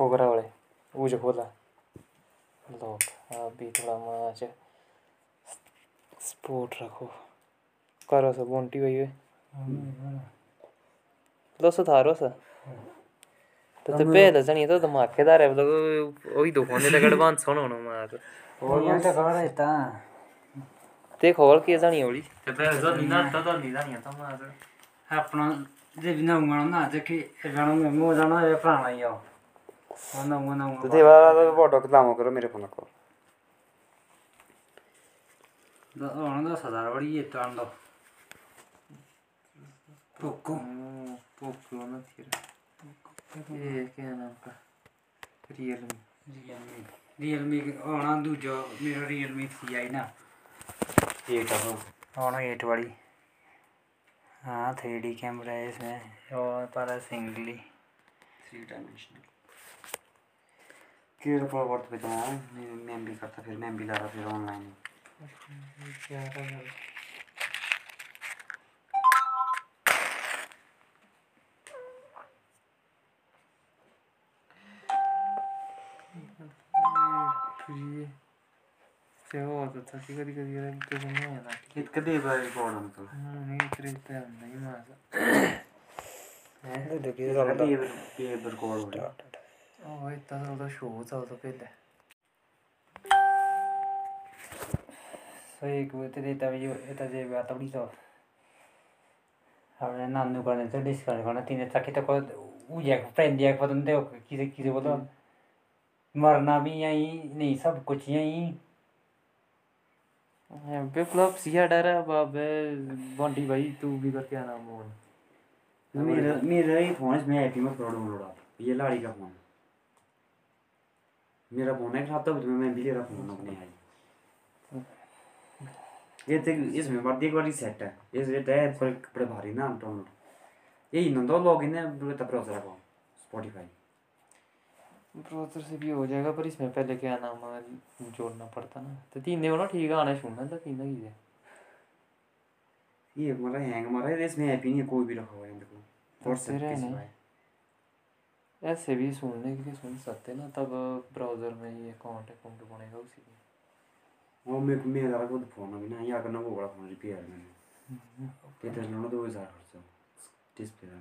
ओगरा वाले वो जो होला लोग अभी थोड़ा माच स्पोर्ट रखो. करो सो बोंटी भाई वे लो सो थारो सा तो ते पहले जनी तो धमाकेदार है लोग वही दुकान ने लगड़वान सुनो ना मार और ये तो कौन है. ता ते खोल के जानी होली ते पहले जनी ना तो तो नहीं जानी तो मार अपना जे बिना उंगना ना जे जानो में मो जानो ये प्राण आई आओ तो देवा बड़ो लामो करो मेरे फ़ोन को दस हज़ार बड़ी ये तो पोको पोको ना रियलमी रियलमी रियलमी आना दूजा रियलमी थ्री आई ना एट आना एट वाली हाँ थ्री डी कैमरा है इसमें और पर सिंगली थ्री डायमेंशनल पर वर्त पे तो मैं भी करता फिर मैं भी ला रहा फिर ऑनलाइन फ्री से हो तो था कभी कभी तो नहीं है ना हम तो नहीं नहीं रिकॉर्ड हो रहा। तो हमने नानू करने तो डिस्काउंट करना तीन तक फ्रेंड पता नहीं किसे किसे बोलो मरना भी यहीं नहीं सब कुछ यहीं विप्लव सिया डर है बाबे भाई तू भी करके आना मोन मेरा मेरा ही फ़ोन है मैं हो रहा ये लाड़ी का फ़ोन मेरा फ़ोन है खराब तो मैं भी ले फ़ोन अपने आई। ये तो इसमें बार एक बार सेट है। इस ये है पर बड़े भारी ना डाउनलोड यही ना दो लॉगिन है तो ब्राउज़र को स्पॉटिफाई ब्राउज़र से भी हो जाएगा पर इसमें पहले क्या नाम जोड़ना पड़ता ना। तो तीन दिन ना ठीक है आना सुनना तो तीन है ये हमारा हैंग मारा है इसमें नहीं है कोई भी रखा हुआ है देखो व्हाट्सएप किसी है। ऐसे भी सुनने के लिए सुन सकते ना तब ब्राउज़र में ये अकाउंट अकाउंट बनेगा उसी में। वो मेरे को मेरा खुद फ़ोन अभी ना यहाँ करना वो बड़ा फ़ोन रिपेयर मैंने ये तो दो हज़ार खर्चा डिस्प्ले का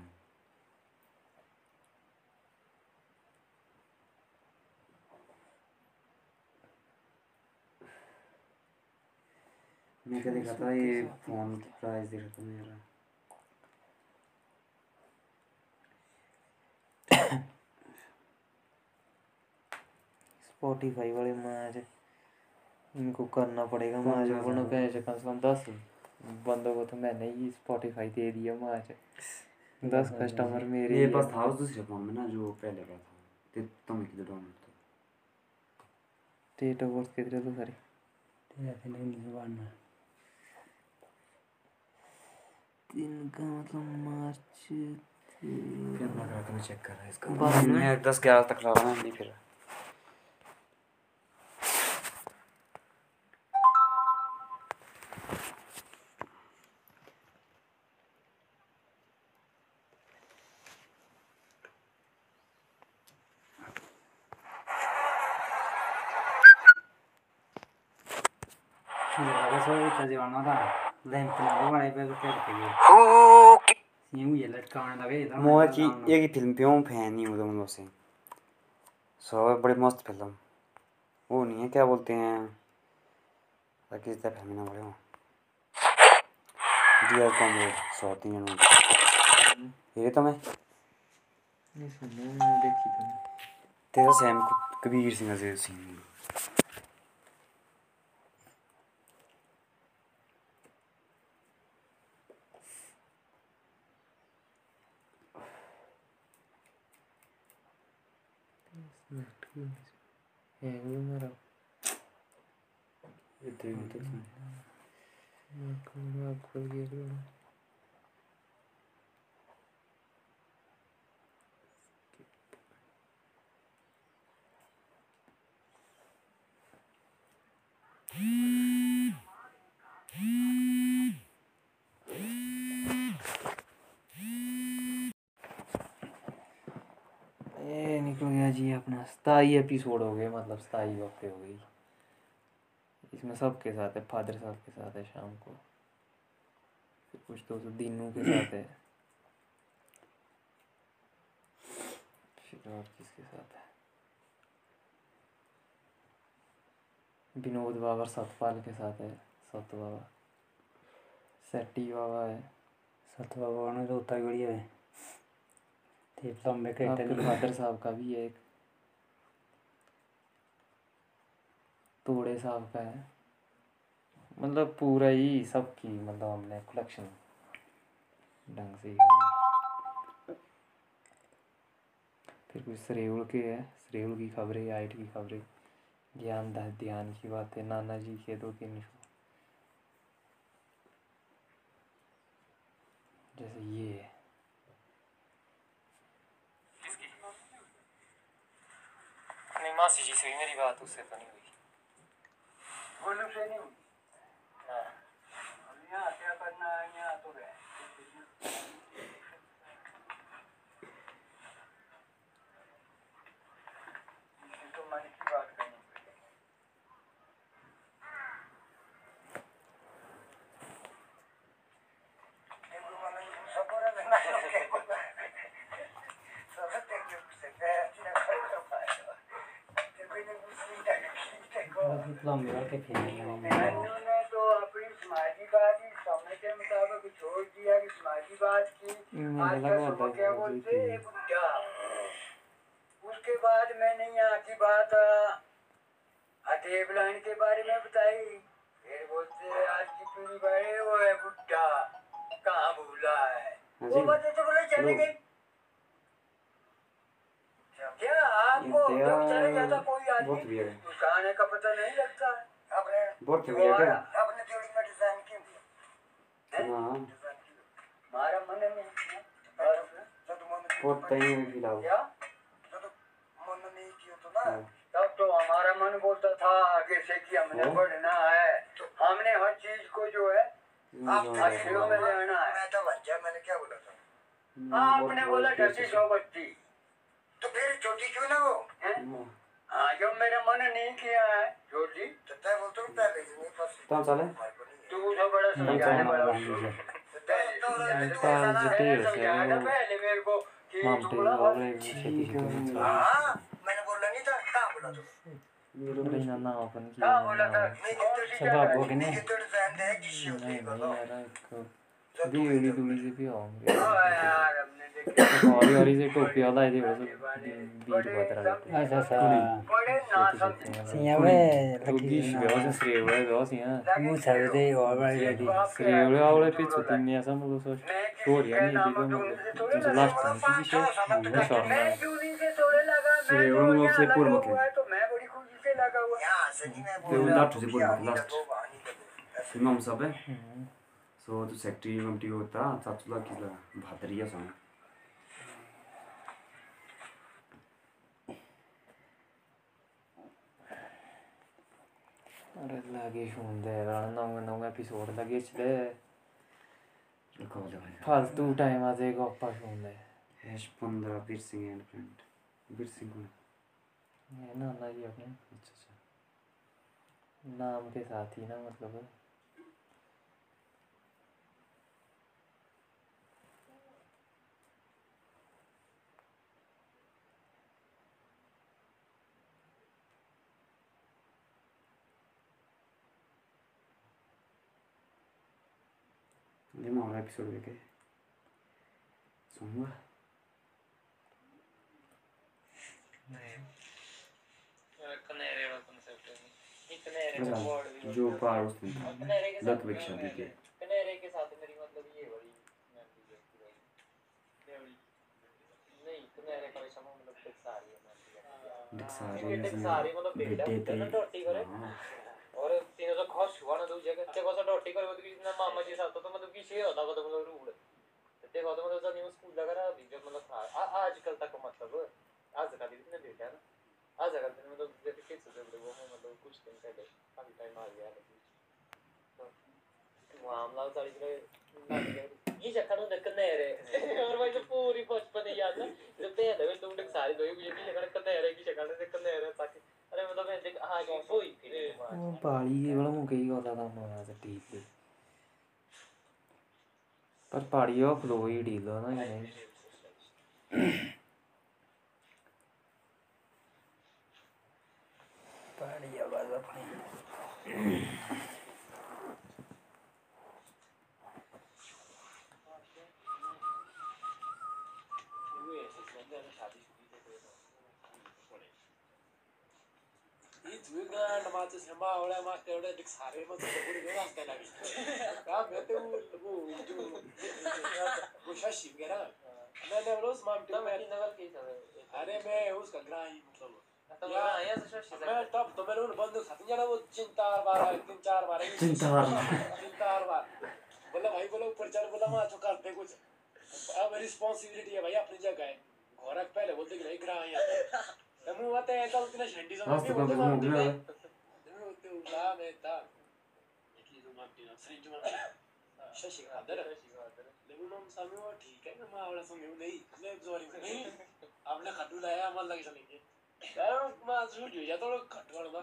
मैं। क्या देखा था ये फ़ोन प्राइस देखा था मेरा। स्पॉटिफाई वाले मैच इनको करना पड़ेगा मैच वरना पैसे कम से कम दस बंदों को तो मैंने ही स्पॉटिफाई दे दिया मैच। दस कस्टमर मेरे ही पास था उस दूसरे फ़ोन में ना जो पहले का था। ते तुम किधर डाउनलोड था डेट ऑफ़ बर्थ कितने तो सारी? तेरा फिर नहीं बनना दिन का मतलब मार्च फिर मैं रात में चेक कर रहा है इसका। बस मैं दस ग्यारह तक ला रहा हूँ फिर मेरा सो इतना जवाना था लैंप ना वो वाले पे कर के लिए यूँ ये लगे की एक ही फ़िल्म पे हूँ फ़ैन नहीं हूँ तुम से सो बड़ी मस्त फ़िल्म वो नहीं है क्या बोलते हैं ताकि इतना फैमिली ना बड़े हो डियर कॉमरेड सौ तीन ये तो मैं नहीं सुना देखी तो तेरा सैम कबीर सिंह अज़ीज़ सिंह वो मेरा ये देखो तो। मैं खोल के करूँ ये नहीं निकल गया जी अपना सताई एपिसोड हो गए मतलब सताई हफ़्ते हो गई इसमें सबके साथ है फादर साहब के साथ है शाम को। फिर कुछ तो दीनू के साथ है। फिर और किसके साथ है? विनोद बाबा सतपाल के साथ है सत बाबा। सेट्टी बाबा है। सत बाबा ने तो उतना ही है फादर साहब का भी है एक। तोड़े साहब का है। मतलब पूरा ही सबकी मतलब हमने कलेक्शन ढंग से फिर कुछ सरेउल के है, सरेउल की खबरें आइट की खबरें, ज्ञान ध्यान की बातें, नाना जी के दो तीन जैसे ये है। मासी जी से भी मेरी बात उससे तो नहीं हुई गोलू से नहीं हुई हाँ अब यहाँ क्या करना है यहाँ तो गए इसे तो मन की बात करनी पड़ेगी Tengo una sapore de nada que Sabes que se ve una cosa para. Te viene un sida que go. लंबे वाले फिर मैंने तो अपनी समाजीवाद ही समय के मुताबिक छोड़ दिया कि समाजीवाद की का क्या बोलते कि- उसके बाद मैंने यहाँ की बात अटेब लाइन के बारे में बताई फिर बोलते आज की पीढ़ी बड़े वो है बुड्ढा कहाँ भूला है वो जी। तो बोले चले। गई क्या आपको चले जाता कोई बहुत आदमी है। उसका आने का पता नहीं लगता अपने बहुत है। अपने में डिज़ाइन क्यों किया हाँ। हमारा मन किया और जब मन बहुत में जब मन नहीं किया तो ना हाँ। तब तो हमारा मन बोलता था आगे से कि हमने हाँ। बढ़ना है। हमने हर चीज़ को जो है हाँ, में लेना है। मैं तो बच्चा मैंने क्या बोला था? हाँ आपने बोला ढसी सौ बच्ची तो फिर छोटी क्यों ना हो। हैं? हाँ मेरा मन नहीं किया है छोटी तो तय बोलते हो पहले ही नहीं फंस कहाँ चले हमारे को नहीं है। तू तो बड़ा समझाने वाला हो। तो तय तो तू तो है, हो से पहले मेरे को तू हाँ मैंने बोला। नहीं था कहाँ बोला तू? ना ना अपन की सी सब आप गए नहीं यार एक बीड़ी दूड़ी से भी आऊँगे यार हमने देखा। हमारी वाली से टोपी वाला है देखो तो बीट अच्छा अच्छा। सिया तो से हाँ। और पे छुट्टी नहीं ऐसा मतलब सोच छोड़ नहीं देखो मतलब जो लास्ट टाइम की शॉर्ट में से पूर्व तो मैं बड़ी खुशी से लगा हुआ। तो बोल रहा लास्ट से लास्ट दो इमाम साहब है? सो तो सेक्रेटरी कमिटी होता चाचूला किला भादरिया सॉन्ग। अरे लगे शुंदे नौ नौ एपिसोड लगे चले कॉल फालतू टाइम आ जाएगा गप्पा शुंदे हैश 15 वीर सिंह एंड फ्रेंड सिंह कौन? है? ना ना जी अपने। अच्छा अच्छा। नाम के साथ ही ना मतलब। ये मामला एपिसोड देखे सुनूँगा कनेरे वाला कांसेप्ट है ये कनेरे का वर्ड भी अच्छा जो पार उस दिन और लत विक शादी के कनेरे के साथ मेरी मतलब ये बड़ी है नहीं कनेरे का वैसा मतलब देख सारी है मेमोरी दिखसारे देख सारी मतलब बेटा डोटी करे हाँ और तीनों तो खास हुआ ना दूसरे के देखो सा डोटी करे मतलब किसी ना मामा जी साथ तो मतलब किसी होता मतलब मतलब रूल देखो तो मतलब जब न्यूज़ स्कूल लगा रहा, अभी जब मतलब आ- आजकल तक मतलब आज का दिन ने बेटा ना? आज का दिन मतलब जैसे किस से जब वो मतलब कुछ दिन पहले, काफ़ी टाइम आ गया है। तो मामला सारी जगह ये चक्कर में देख नहीं रहे और भाई तो पूरी बचपन याद ना जब ते दे तो उनके सारी दो ये भी अरे मतलब ऐसे हाँ कैसे हुई थी पहाड़ी इवल मुके ही गौला था मारा तो ठीक है पर पहाड़ी वो फ्लो ही डील हो ना नहीं tus llamadas ahora más que ahora exharemos tu seguro hasta la vista. Ya, vete un कोशिश ही करा मैंने बोलो स्मार्ट टीम में नगर की अरे मैं उसका है घोरक पहले बोलते Planeta. Aqui do Martina, frente Martina. Shashi आदर लेकिन हम सामने वो ठीक है ना मैं आवला संगे वो नहीं ले सॉरी नहीं आपने खड्डू लाया हमारे लगे चलेंगे यार मैं सूट हो जा तो खड्डू वाला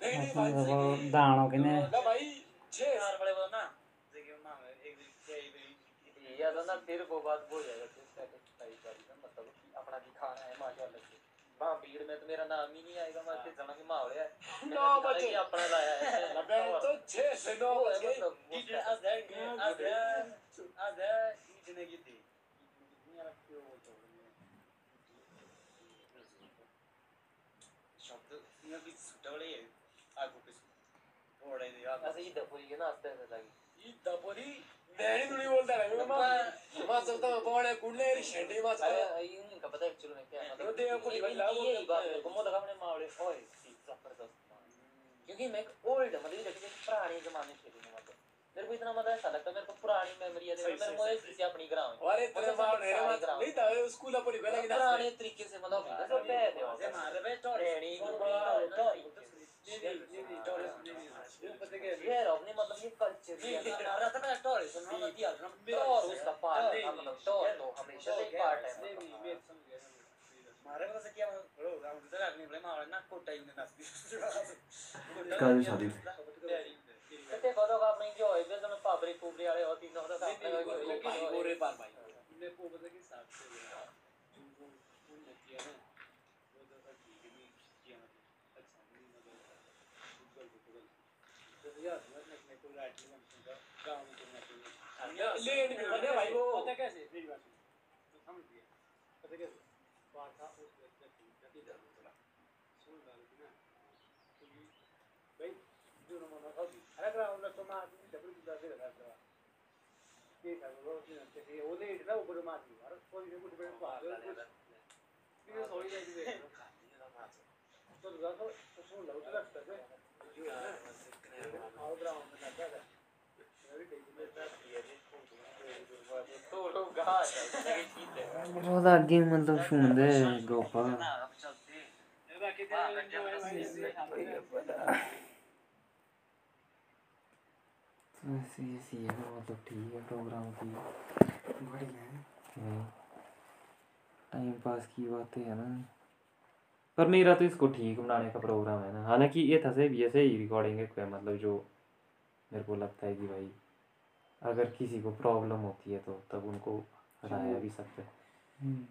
नहीं नहीं भाई दाणों के ने ना भाई छह हार वाले बोल ना देखिए ना एक दिन या तो ना फिर वो बात बोल जाएगा किसका टाइप वाली मतलब अपना दिखाना है माशाल्लाह से वहाँ भीड़ में तो मेरा नाम ही नहीं आएगा मैं फिर जाना कि माहौल है। नौ बजे। अपना लाया है। नब्बे तो छह से नौ वो बज है गए मतलब इधर आज है। आज है आज है इतने की थी। शब्द ये भी छुट्टावले है। आगो पे ओड़े दे आगो ऐसे ही दफोई के ना आस्ते आस्ते लगी। ये दपोरी मैं नहीं बोलता है माँ माँ चलता मैं बड़े कुंडले री शेंडी माँ अरे चलता ये नहीं पता एक्चुअली में क्या है वो देखो कोई भाई लाभ ये ही है। है घुमो लगा अपने मावड़े ओए ज़बरदस्त क्योंकि मैं ओल्ड मतलब ये पुराने जमाने से हूँ मतलब मेरे को इतना मतलब ऐसा लगता मेरे को पुरानी मेमोरी है मेरे को सही, अपनी ग्राम अरे तेरे माँ नहीं था स्कूल अपनी की पुराने तरीके से मतलब जैसे पहले जे होता मारे बे टोड़े रेणी नहीं नहीं नहीं नहीं टोड़े नहीं नहीं वो पता क्या ये अपने मतलब ये कल्चर नहीं है नहीं रहा था मैं टोड़े सुन रहा था दिया ना और उसका पार्ट है मतलब तो तो हमेशा से पार्ट है नहीं नहीं मैं समझ गया मारे को से क्या बड़ो हम तो लगने वाले मारे ना कोटा ही ना कल शादी तो देखो तो आपने जो है जो मैं पाबरी पूबरी वाले होती ना तो आपने गोरे पार भाई मेरे को पता कि साथ से जो वो उन किया ना वो तो ठीक है नहीं किया ना अच्छा नहीं मतलब गूगल गूगल तो यार मैं कोई राइट नहीं बनता गाँव में करना चाहिए लेट भी बने भाई वो। पता कैसे मेरी बात सुन तो समझ गया पता कैसे बात था उस व्यक्ति का इधर उतरा सुन डाल के ना तो ये भाई जो ना मना था अरे ग्राउंड में तो मार डबल हाँ, सी सी है वो तो ठीक है प्रोग्राम की। बढ़िया है। हाँ। टाइम पास की बात है ना। पर मेरा तो इसको ठीक बनाने का प्रोग्राम है ना। हालाँकि ये था सिर्फ़ ऐसे सही रिकॉर्डिंग है मतलब जो मेरे को लगता है कि भाई अगर किसी को प्रॉब्लम होती है तो तब उनको हटाया भी सकता है।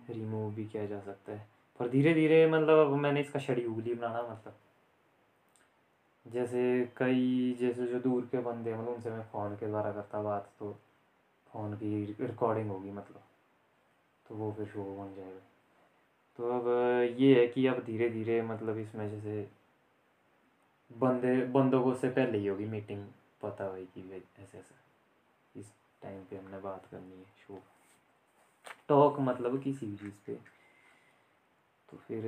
रिमूव भी किया जा सकता है। पर धीरे धीरे मतलब अब मैंने इसका शेड्यूल ही बनाना मतलब जैसे कई जैसे जो दूर के बंदे मतलब उनसे मैं फ़ोन के द्वारा करता बात तो फ़ोन की रिकॉर्डिंग होगी मतलब। तो वो फिर शो बन जाएगा। तो अब ये है कि अब धीरे धीरे मतलब इसमें जैसे बंदे, बंदों को से पहले ही होगी मीटिंग पता हुई कि ऐसे ऐसा इस टाइम पे हमने बात करनी है शो टॉक मतलब किसी भी चीज़ पे। तो फिर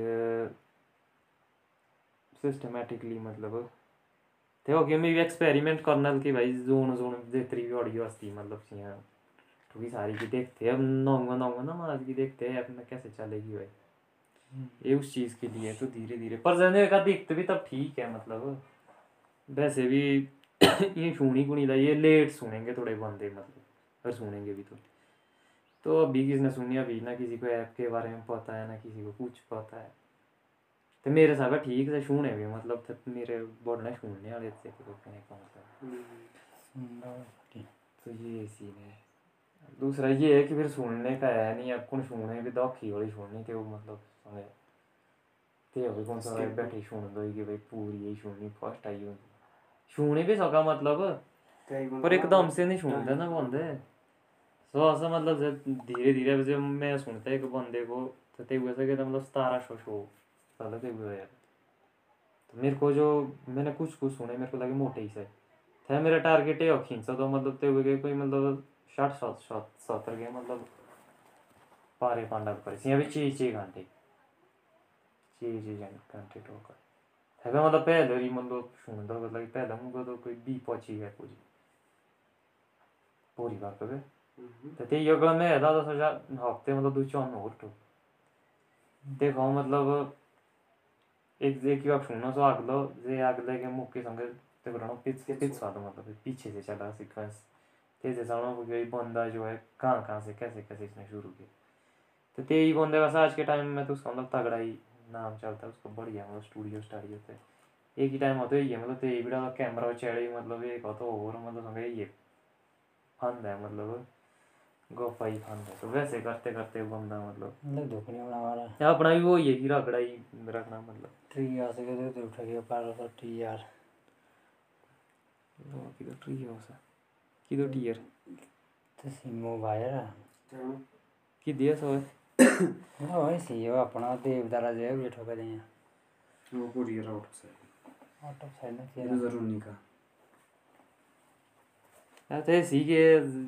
सिस्टमेटिकली मतलब ते हो गया मैं एक्सपेरिमेंट करना कि भाई जोन जोन जितनी भी ऑडियो हस्ती मतलब सियाँ क्योंकि सारी की देखते हैं अब नौंगा नौंगा ना आज की देखते हैं अपना कैसे चलेगी भाई। ये उस चीज़ के लिए तो धीरे धीरे पर जाने का दिखते भी तब ठीक है मतलब वैसे भी ये सुनी कुनी ये लेट सुनेंगे थोड़े बंदे मतलब अगर सुनेंगे भी तो तो अभी किसने सुनी अभी ना किसी को ऐप के बारे में पता है ना किसी को कुछ पता है। ते मेरे स्हाबै ठीक से छूने भी मतलब ते मेरे बोलने छूने वाले थे लोगों ने मतलब तो ये सीन है दूसरा ये है कि फिर सुनने का है नहीं अपन छूने भी दाखी वाली छूनी तो मतलब समझे ते अभी कौन सा बैठे छून दो कि भाई पूरी ही छूनी फ़र्स्ट आई होती छूनी भी सका मतलब, मतलब पर एकदम से नहीं छूनते ना बंदे। तो ऐसा मतलब धीरे धीरे जब मैं सुनता एक बंदे को तो ते हुए सके मतलब सतारा सौ शो। अलग ही यार। तो मेरे को जो मैंने कुछ कुछ सुने मेरे को लगे मोटे ही से थे मेरा टारगेट ये खींचा तो, तो मतलब तो हुए कोई मतलब साठ सात सात सत्तर गए मतलब पारे पांडा पर। सी अभी चीज़ चीज़ घंटे। चीज़ चीज़ घंटे ठोकर है मतलब पहले ही मतलब सुन दो मतलब पहले मुझे तो कोई बी पची है पूरी पूरी बात पे हम्म। तो ते योगला में ऐसा तो सोचा हफ़्ते मतलब दूसरा नोट देखो मतलब एक एक बार सुनो सो अगलो जे अगले के मुक्के संगे ते करो पिच के पिच स्वाद मतलब पीछे से चला सीक्वेंस ते जे सामने को कोई बंदा जो है कहाँ कहाँ से कैसे कैसे इसने शुरू किया? तो ते ही बंदे बस आज के टाइम में तो उसका मतलब तगड़ा ही नाम चलता है उसको बढ़िया मतलब स्टूडियो स्टाडियो ते एक ही टाइम होता ही है मतलब ते बड़ा कैमरा चढ़े मतलब एक हो तो और मतलब संगे ये फंद है मतलब। गोफा ही खांदा तो वैसे करते करते बंदा मतलब। मतलब दुख बना वाला हमारा अपना भी वो ये हीरा कड़ा ही रखना मतलब। ट्री आस के तो उठ गया पर सा ट्री यार वो की तो ट्री सा की तो टीयर तो सिमो वायर की दिया सो ना वही सी वो अपना देवदारा जे बैठो कर दिया वो पूरी आउट साइड। आउट साइड ना किया। ज़रूर नहीं का ऐसे सी के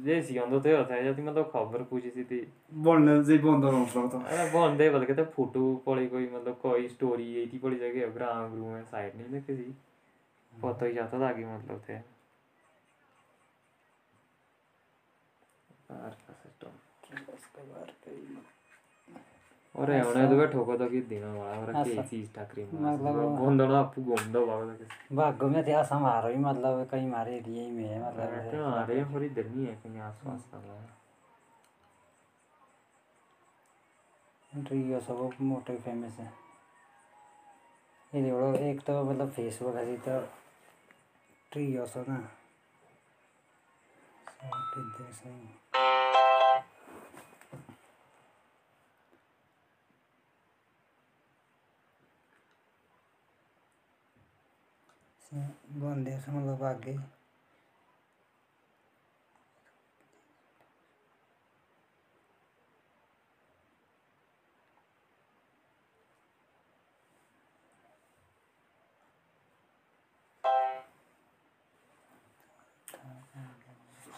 ये सी आंदो तो होता है जब मतलब खबर पूछी सी थी बोलने से बंद हो रहा था अरे बंदे बल्कि तो फ़ोटो पड़ी कोई मतलब कोई स्टोरी ये थी पड़ी जगह ग्राम ग्रू में साइड नहीं ना किसी पता ही जाता था कि मतलब थे का सिस्टम और होने तो बैठो को तो कि दिन वाला और ऐसा। की चीज़ टाकरी मतलब- बंदो ना आपको घूमदा वाला के भागो में त्या समारो ही मतलब कई मारे दिए ही में मतलब तो आ रहे हैं। थोड़ी इधर नहीं है कहीं आसपास का है ट्री सब मोटे फ़ेमस है। ये देखो एक तो मतलब फेसबुक है तो ट्री सब ना। सब इधर से बंदे से मतलब आगे।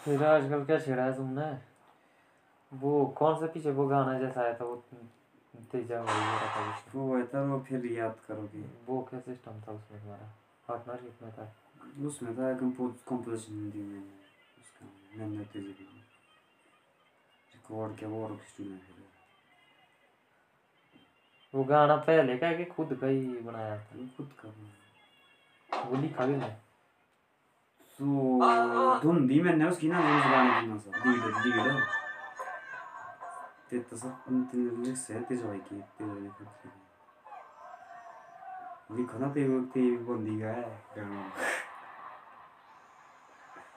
फिर आजकल क्या छेड़ा है तुमने? वो कौन सा पीछे वो गाना जैसा आया था वो तेजा भाई था। वो है तो वो फिर याद करोगे। वो क्या सिस्टम था उसमें तुम्हारा? पार्टनरशिप में था उसमें था कंपोज कंपोजिशन दी मैंने उसका की रिकॉर्ड किया वो और स्टूडियो में वो गाना पहले का कि खुद का ही बनाया था खुद का बनाया। वो लिखा भी नहीं तो धुन दी मैंने उसकी ना उस गाने की ना सब लीड लीड ते तो सब तीन लिरिक्स है तेज भाई की तेज भाई की ते ते बंदी का है गाना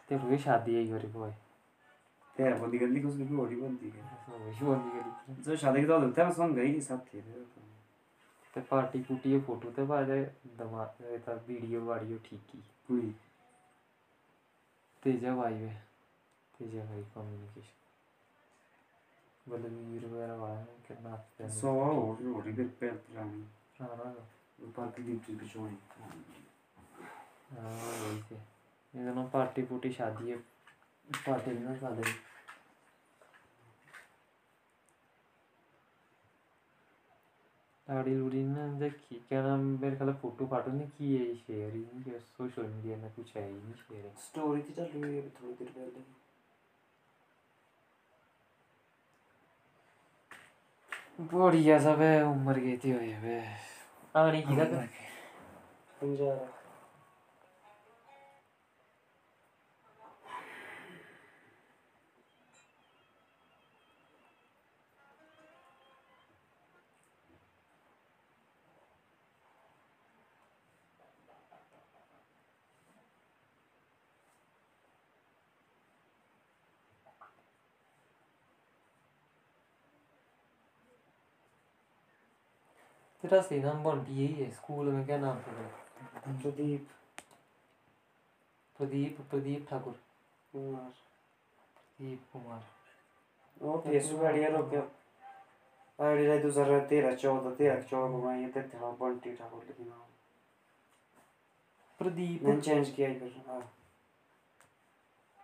तेरे को शादी है योरी बॉय ते बंदी का लिखा उसकी भी और ही बंदी का वही बंदी जो शादी के तो लगता है सॉन्ग गई साथ थे ते पार्टी पुटी फ़ोटो ते बाजे दमा था वीडियो वाडियो ठीक की कोई तेजा भाई वे तेजा भाई कम्युनिकेशन बलवीर वगैरह वाला है कितना है। सो और और ही पे पुरानी हाँ लीड की जोड़ी हाँ, दोनों पार्टी पुटी शादी है पार्टी ना शादी दाढ़ी उड़ी ना देखी क्या नाम मेरे ख्याल फ़ोटो फाटो नहीं की है शेयर ही नहीं किया सोशल मीडिया में कुछ है ही नहीं शेयर स्टोरी थी चल रही है थोड़ी देर पहले बढ़िया सब है उम्र गई थी हुई है आने की तक तेरा असली नाम बंटी यही है स्कूल में क्या नाम था प्रदीप प्रदीप प्रदीप ठाकुर कुमार प्रदीप कुमार वो फेसबुक आईडी है रोके आईडी है दूसरा तेरह चौदह तेरह चौदह को ये तो था बंटी ठाकुर लेकिन हाँ। प्रदीप मैंने चेंज किया ही फिर हाँ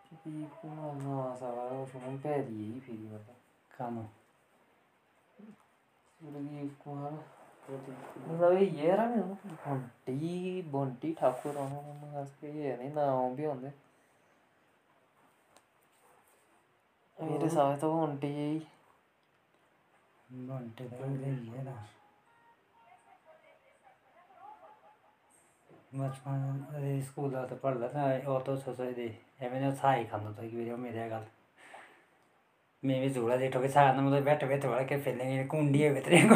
प्रदीप कुमार ना सारा शुभम पहली यही फिर मतलब कानो प्रदीप कुमार मतलब ये रहा बंटी बंटी ठाकुर रहा हूँ मैं आज के, ये नहीं ना, वो भी होंगे। मेरे साथ तो बंटी ये ही। बंटी तो ये ही है ना। बचपन अरे, स्कूल आते पढ़ लेते हैं, और तो सोचे दे मैंने साई खाना था कि मेरे गल मैं भी जोड़ा जेठो तो मतलब के साथ मतलब बैठ बैठ के फैलेंगे कुंडी है भीतरे को।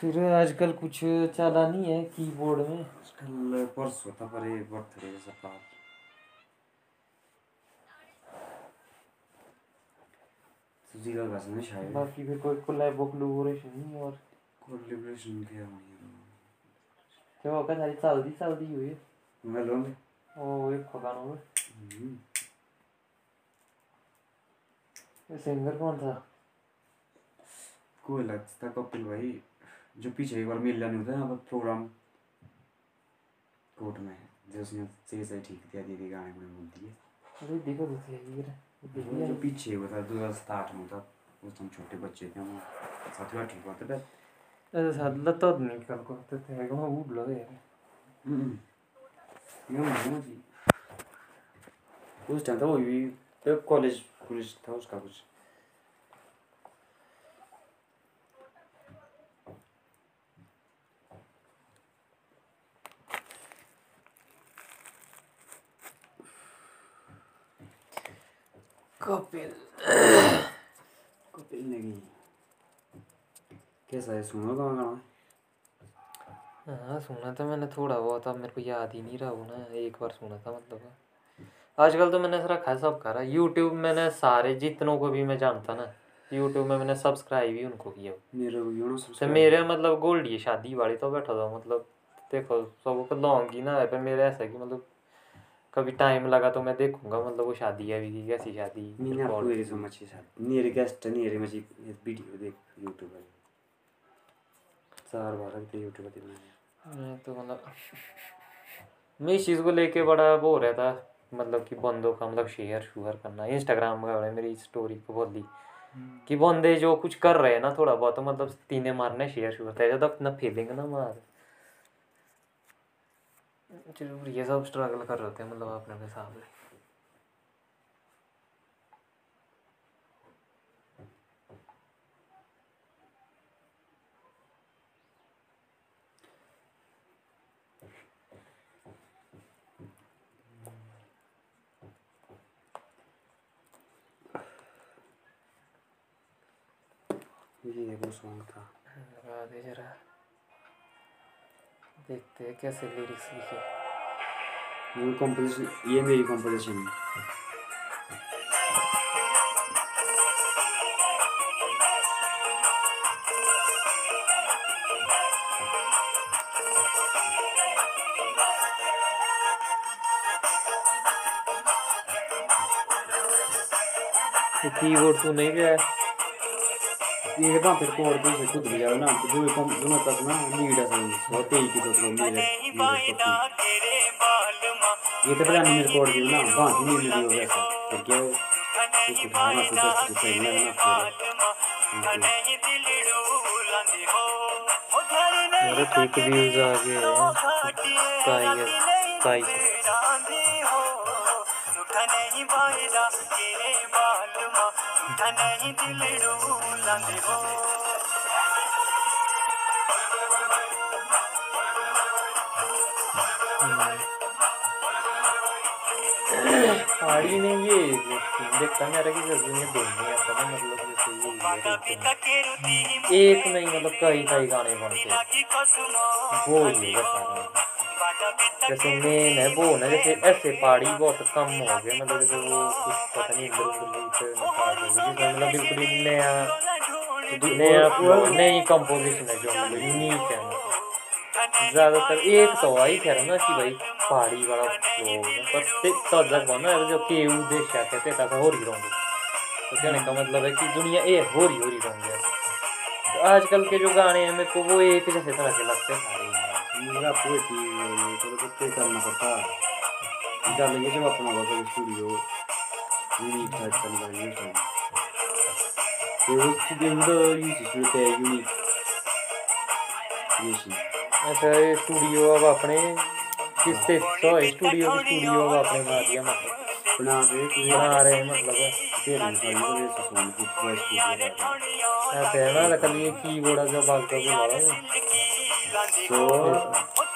फिर आजकल कुछ चला नहीं है कीबोर्ड में। कल परसों था पर बर्थडे का शायद। बाकी फिर कोई कोलैबो कोलैबोरेशन नहीं और कोलैबोरेशन किया हुआ क्या होगा सारी चलती चलती हुई है। मैं लोग ओ में ये सिंगर कौन था? कोई लगता था कपिल भाई। जो पीछे एक बार मेला नहीं होता है पर प्रोग्राम कोर्ट में जो उसने सही सही ठीक दिया दीदी गाने में बोलती है अरे देखो है ये वो जो पीछे हुआ था दो हज़ार साठ में था उस हम छोटे बच्चे थे हम साथ में ठीक होते थे ऐसे सादला तो निकल को तो थे को वो ब्लो है ये मैं जी उस टाइम था वो भी तो कॉलेज कॉलेज था उसका कुछ। कपिल। कपिल नेगी कैसा है? सुनो तो गाना। हाँ सुना था मैंने थोड़ा बहुत। अब मेरे को याद ही नहीं रहा वो ना। एक बार सुना था मतलब। आजकल तो मैंने रखा है सब करा यूट्यूब मैंने सारे जितनों को भी मैं जानता ना। यूट्यूब में मैंने सब्सक्राइब ही उनको किया। मेरे तो मेरे मतलब गोल्डी शादी वाली तो बैठा था मतलब देखो सबको लॉन्ग ना है पर मेरे ऐसा कि मतलब कभी टाइम लगा तो मैं देखूँगा मतलब वो शादी है अभी की कैसी शादी मैंने आपको मेरी समझ साथ मेरे गेस्ट मेरे में जी वीडियो देख यूट्यूब पर चार बार अभी यूट्यूब पर बनाया मैं तो मतलब मैं इस चीज़ को लेके बड़ा वो हो रहा था मतलब कि बंदों का मतलब शेयर शुगर करना। इंस्टाग्राम का बड़ा मेरी स्टोरी को बोल दी कि बंदे जो कुछ कर रहे हैं ना थोड़ा बहुत तो मतलब तीने मारने शेयर शुगर तो अपना फीलिंग ना मार। ज़रूर ये सब स्ट्रगल कर रहे थे मतलब अपने अपने हिसाब से। ये वो सॉन्ग था। लगा दे जरा। देखते हैं कैसे लिरिक्स लिखे ये कंपोजिशन ये मेरी कंपोजिशन है तू नहीं वहाँ पे कोड पे से खुद लिया ना तो जो कम जो ना तक ना लीड है सो ते की तो मेरे मेरे ये तो पता नहीं मेरे की ना वहाँ की नहीं मिली हो वैसा फिर क्या कुछ उठाना तो बस कुछ सही नहीं ना फिर ठीक व्यूज़ आ गए हैं ताई पहाड़ी में ये मेरा कि ना मतलब जैसे ये हैं। एक नहीं मतलब कई कई गाने बनते हैं। वो ही होगा जैसे मेन है वो ना जैसे ऐसे पहाड़ी बहुत कम हो गए मतलब जैसे वो कुछ पता नहीं हैं, मतलब बिल्कुल नया नया नई कंपोजिशन है जो मतलब यूनिक है ज़्यादातर एक तो आई कह रहा ना कि भाई पहाड़ी वाला फ्लो पर तो जग बना जो केऊ देश क्या कहते हैं हो रही होंगे। तो कहने का मतलब है कि दुनिया ये हो रही हो रही होंगे तो आजकल के जो गाने हैं, मेरे को वो एक जैसे तरह के लगते हैं। सारे करना पड़ता। जब अपना स्टूडियो यूनिक टाइप का तो तो यूनिक ये अच्छा ये स्टूडियो अब अपने किस ते तो स्टूडियो की स्टूडियो अब अपने बना दिया मतलब बना रहे बना रहे हैं मतलब फिर निकालेंगे तो ये सोन की पूरा स्टूडियो ऐसे है ना कल ये कीबोर्ड जब बात कर बुलाओ तो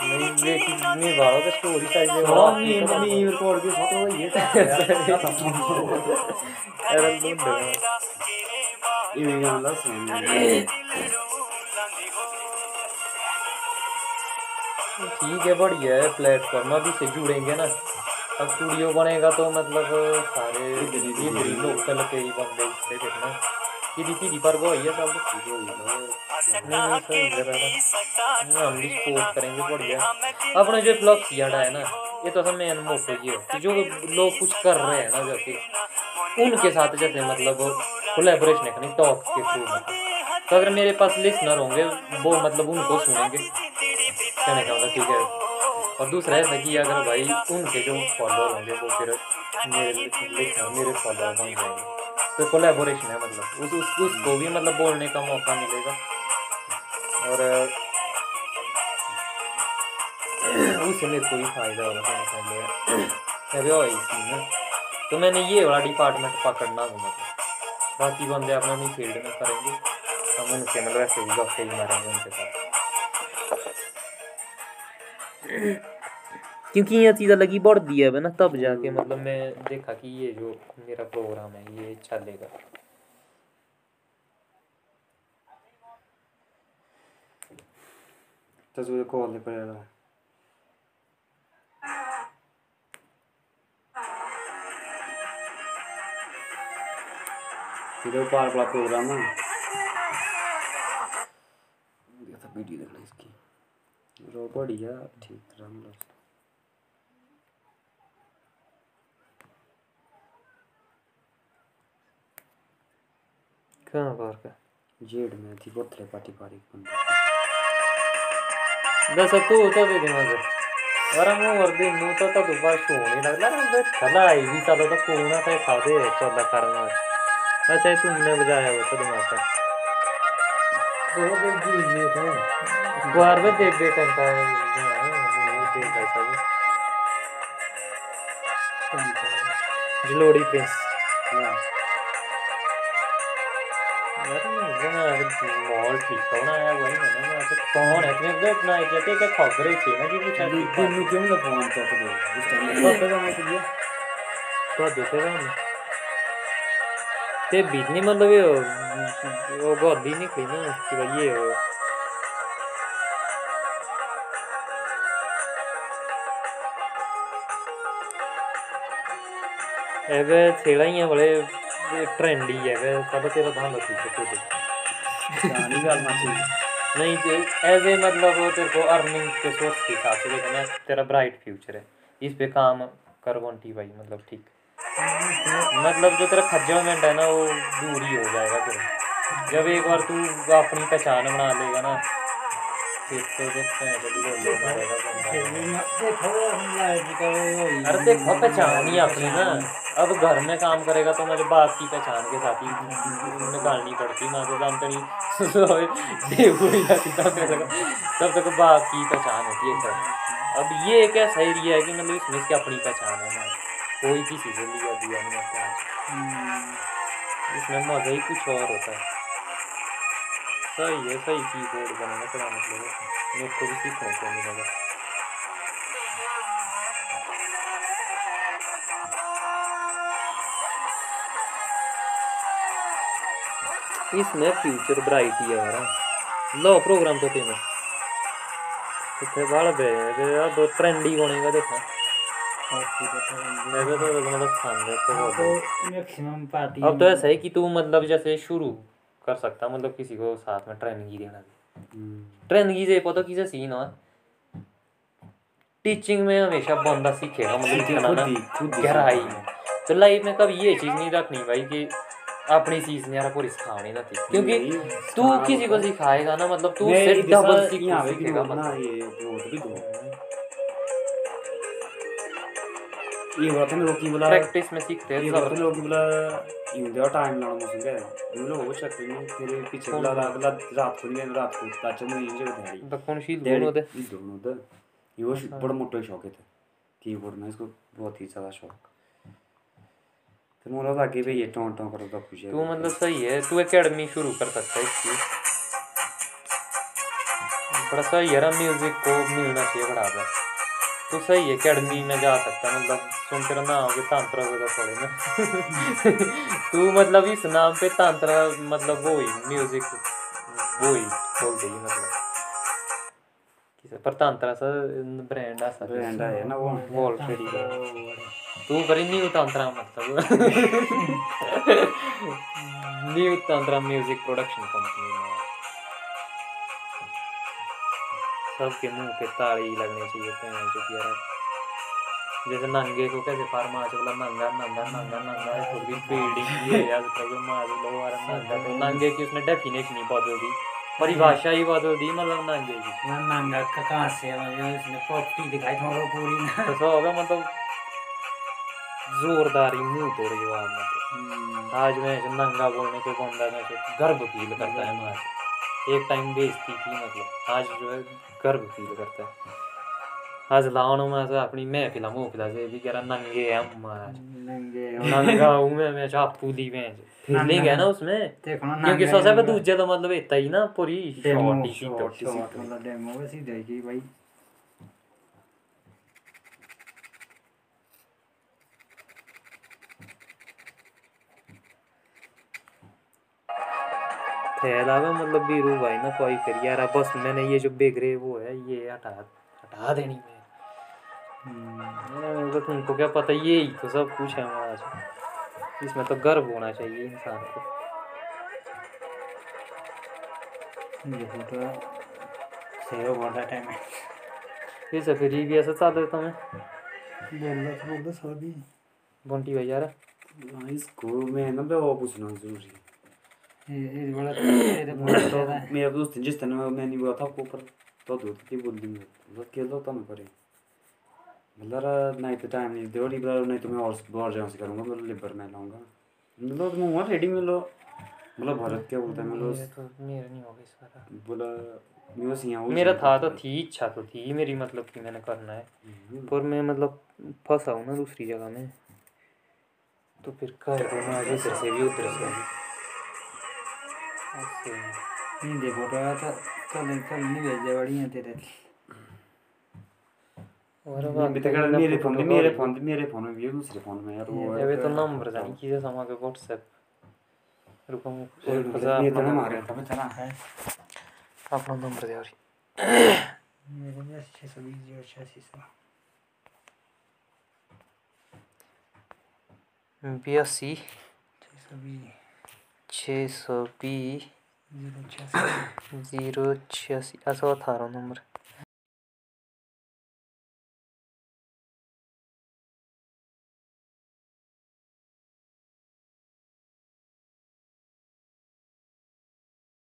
नहीं ये नहीं बाड़ो तो स्टोरी साइज़ में हाँ मी मी रिकॉर्ड के साथ ये अरे लूट ये मेरा वाला सुन ठीक है, बढ़िया है प्लेटफॉर्म अभी से जुड़ेंगे ना। अब स्टूडियो बनेगा तो मतलब सारे लोकल के ही बंदे इससे फिर ना। सीधी सीधी पर वो ही सब? नहीं हम भी सपोर्ट करेंगे, बढ़िया। अपने जो फ्लॉप याडा है ना, ये तो सब मेन मोटो ये है। जो लोग कुछ कर रहे हैं ना, जो कि, उनके साथ जैसे मतलब कोलेबोरेशन करनी टॉक के थ्रू मतलब तो अगर मेरे पास लिसनर होंगे वो मतलब उनको सुनेंगे। कहने का मतलब ठीक है। और दूसरा ऐसा कि अगर भाई उनके जो फॉलोअर होंगे वो फिर मेरे लिसनर मेरे फॉलोअर बन जाएँगे। तो कोलेबोरेशन है मतलब। उस, उस उसको भी मतलब बोलने का मौका मिलेगा। और उससे मेरे को भी फ़ायदा होगा अभी और इसी में तो मैंने ये वाला डिपार्टमेंट पकड़ना है मतलब। बाकी बंदे अपना अपनी फ़ील्ड में करेंगे। हम उनके मतलब ऐसे ही गप्पे ही मारेंगे उनके साथ। क्योंकि ये चीज़ें लगी बढ़ दिया है ना तब जाके मतलब मैं देखा कि ये जो मेरा प्रोग्राम है ये चलेगा। तस्वीर कॉल नहीं पड़ेगा। फिर वो पार वाला प्रोग्राम है। ये तो वीडियो देखना इसकी। रो बढ़िया ठीक राम कहाँ बाहर का? जेड में थी बोतले पार्टी पारी दस तू तो दे देना सर अरे मैं और दिन नू तो तो दोबारा सोने लगला रे बे चला आई भी चलो तो कोना से खा दे चला करना अच्छा ये तुमने बजाया हुआ तो दिमाग था बार देख देख ऐसा भी जलोड़ी प्रिंस। मॉल ठीक कौन आया वही मैंने कौन है। तुम्हें क्या खबर ही थी ना जी कुछ ऐसी में क्यों ना फ़ोन करते दो उस टाइम मैं किया तो देखे ना ते बीच नहीं मतलब ये वो गोदी निकली ना कि छेड़ा ही है बड़े ट्रेंडी है वे सब तेरा ध्यान रखी तो कहानी करना चाहिए। नहीं तो एज ए मतलब वो तेरे को अर्निंग के सोर्स के हिसाब से देखना तेरा ब्राइट फ्यूचर है। इस पे काम कर वंटी भाई मतलब ठीक। मतलब जो तेरा खज्जलमेंट है ना वो दूर ही हो जाएगा तेरा। जब एक बार तू अपनी पहचान बना लेगा ना फिर तो वो ही। अरे देखो पहचान ही अपनी ना। अब घर में काम करेगा तो मेरे बाप की पहचान के साथ ही निकालनी पड़ती माँ को जानते नहीं। डेवू ही जाती तब तक तब तक बाप की पहचान होती है सर अब ये एक ऐसा एरिया है कि मतलब इसमें इसकी अपनी पहचान है ना कोई भी सीज़न लिया दिया नहीं होता है। हम्म। इसमें मज़ा ही कुछ और होता है। सही है सही की बोर्ड बनाना तो पड़ा मतलब मेरे को भी सीखने को मिलेगा इसमें फ्यूचर ब्राइट ही है लो प्रोग्राम तो तेना इतने बाल बे अब ट्रेंडी होने का देखा। तो मतलब खान तो बहुत है। मैक्सिमम पार्टी अब तो ऐसा है कि तू मतलब जैसे शुरू कर सकता मतलब किसी को साथ में ट्रेनिंग ही देना। ट्रेनिंग ही पता किसे सीन है? टीचिंग में हमेशा बंदा सीखेगा मतलब गहराई में। तो लाइफ में कभी ये चीज़ नहीं रखनी भाई कि अपनी चीज़ ने यार पूरी सिखानी ना थी। क्योंकि तू किसी को सिखाएगा ना मतलब तू उससे डबल सीखेगा मतलब हैं हुआ था सब मेरे को की बोला यूँ दे टाइम लाना मुझे क्या इन लोगों को चक्कर में तेरे पीछे बोला रात रात को नहीं रात को ताचा में ये जगह धैड़ी दक्षिणशील डैडी दोनों दे? दोनों दा। ये वो बड़ा मोटा शौक है कीबोर्ड में इसको बहुत ही ज़्यादा शौक। तो मुझे लगा भाई ये टों टों करता है तू मतलब सही है तू एकेडमी शुरू कर सकता है इसकी। बड़ा सही है म्यूज़िक को मिलना चाहिए बढ़ावा। तू सही है एकेडमी में जा सकता है मतलब सुन तेरा नाम के तांत्रा को तो पड़े ना। तू मतलब इस नाम पे तांत्रा मतलब वो ही म्यूज़िक वो ही खोल देगी मतलब। पर तांत्रा सा ब्रांड आ सकता। ब्रांड है ना वो। वॉल तू करी न्यू तांत्रा मतलब। New Tantra music production company सबके मुँह पे ताली लगनी चाहिए भैन जो यार जैसे नंगे को कैसे फरमाच बोला नंगा नंगा नंगा नंगा खुद की फील्डिंग ये याद करो मार लो यार नंगा तो नंगे की उसने डेफिनेशन ही बदल दी परिभाषा ही बदल दी मतलब नंगे की। नंगा का कहाँ से उसने प्रॉपर्टी दिखाई थोड़ा पूरी ना। तो सब मतलब जोरदार ही मुँह तोड़ जवाब मतलब आज मैं नंगा बोलने पे बंदा में गर्व फील करता है मैं एक टाइम बेइज्जती थी मतलब आज जो है गर्व फील करता है। आज लाओ में से अपनी मुँह फिला से भी कह रहा नंगे हम आज। नंगे हूँ मैं मैं चापू दी मैं फीलिंग है ना उसमें? क्योंकि सबसे पे दूजे तो मतलब इतना ही ना पूरी शॉर्ट ही शॉर्ट मतलब डेमो वैसी देगी भाई। में मतलब बीरू भाई ना कोई कर यार बस मैंने ये जो बेगरे वो है ये हटा हटा देनी मैं मैं तो तुमको क्या पता ये ही तो सब कुछ है हमारा। इसमें तो गर्व होना चाहिए इंसान को। ये फ़ोटो सेव बहुत टाइम है। फिर से फिर भी ऐसा चाल देता मैं बोल दो बोल दो सभी बंटी भाई यार इसको मैं ना वो पूछना ज़रूरी है। ये ये ये मेरा दोस्त जिस तरह मैं मैंने बोला था आपको ऊपर तो दो थी बोल दी मतलब क्या तो मैं करे मतलब नहीं तो टाइम नहीं दो लिबर नहीं तो मैं और और जगह से करूँगा मतलब लिबर मैं लाऊँगा मतलब मैं वहाँ रेडी में लो मतलब भरत क्या बोलता है मतलब नहीं बोला मेरा था तो थी इच्छा तो थी, मेरी मतलब कि मैंने करना है। पर मैं मतलब फंसा हूँ ना दूसरी जगह में तो फिर कर दो मैं इधर से भी उधर से भी है। ये देखो तो कल कल नहीं भेजे बड़ी तेरे। और अभी तक मेरे फ़ोन मेरे फ़ोन मेरे फ़ोन में भी दूसरे फ़ोन में यार वो अबे तो नंबर जानी किसे समा के व्हाट्सएप। रुको ये तो हमारे नंबर तब है। अपना नंबर दे और। मेरे में छः सौ बीस ज़ीरो छियासी सौ। बयासी छः सौ। बीस छः सौ बीस ज़ीरो छियासी ज़ीरो ऐसा अठारह नंबर।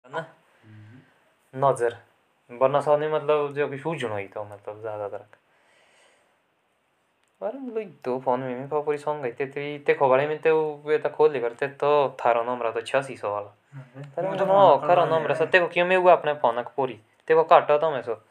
ना? नज़र। वरना साने मतलब जो कि सूझना ही था मतलब ज़्यादातर। मतलब तो तो तो तो तो तो फ़ोन खरा करवा नंबर लिया सत्य को क्यों मैं हुआ अपने फ़ोन को पूरी देखो काटा तो मैं सो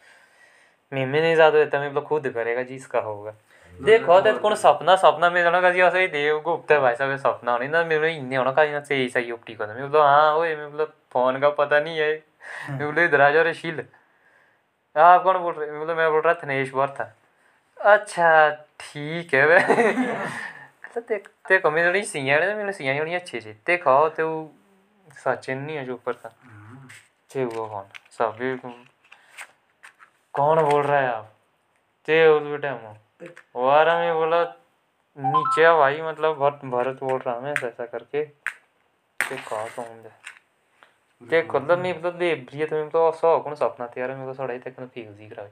मैं में नहीं ज़्यादा देता मैं मतलब खुद करेगा जिसका होगा देखो तो कौन सपना सपना में कजी देव गुप्त भाई साहब सपना होनी ना मेरे इन्ने होना कहीं ना सही सही उपटी को मैं बोला हाँ ओए मैं फ़ोन का पता नहीं है मैं बोले इधर आ जाओ रे शील आप कौन बोल रहे मैं बोला मैं बोल रहा थनेश था अच्छा ठीक है वे तो देख देखो मेरी जेह्ड़ी सीआं न मैनू सीआं बड़ियाँ अच्छी अच्छी देखो ते सचिन नहीं है जो ऊपर का। हाँ चे हुआ कौन? सभी कौन? बोल रहा है आप? चे उस बेटे हम वारा में बोला नीचे भाई मतलब भरत भरत बोल रहा मैं ऐसा करके। ते कहा समझे ते मतलब मी मतलब दे ब्रिय तो मी तो सौ कौन सपना त्यार मेरे को सड़ा ही तक फील दिख रहा है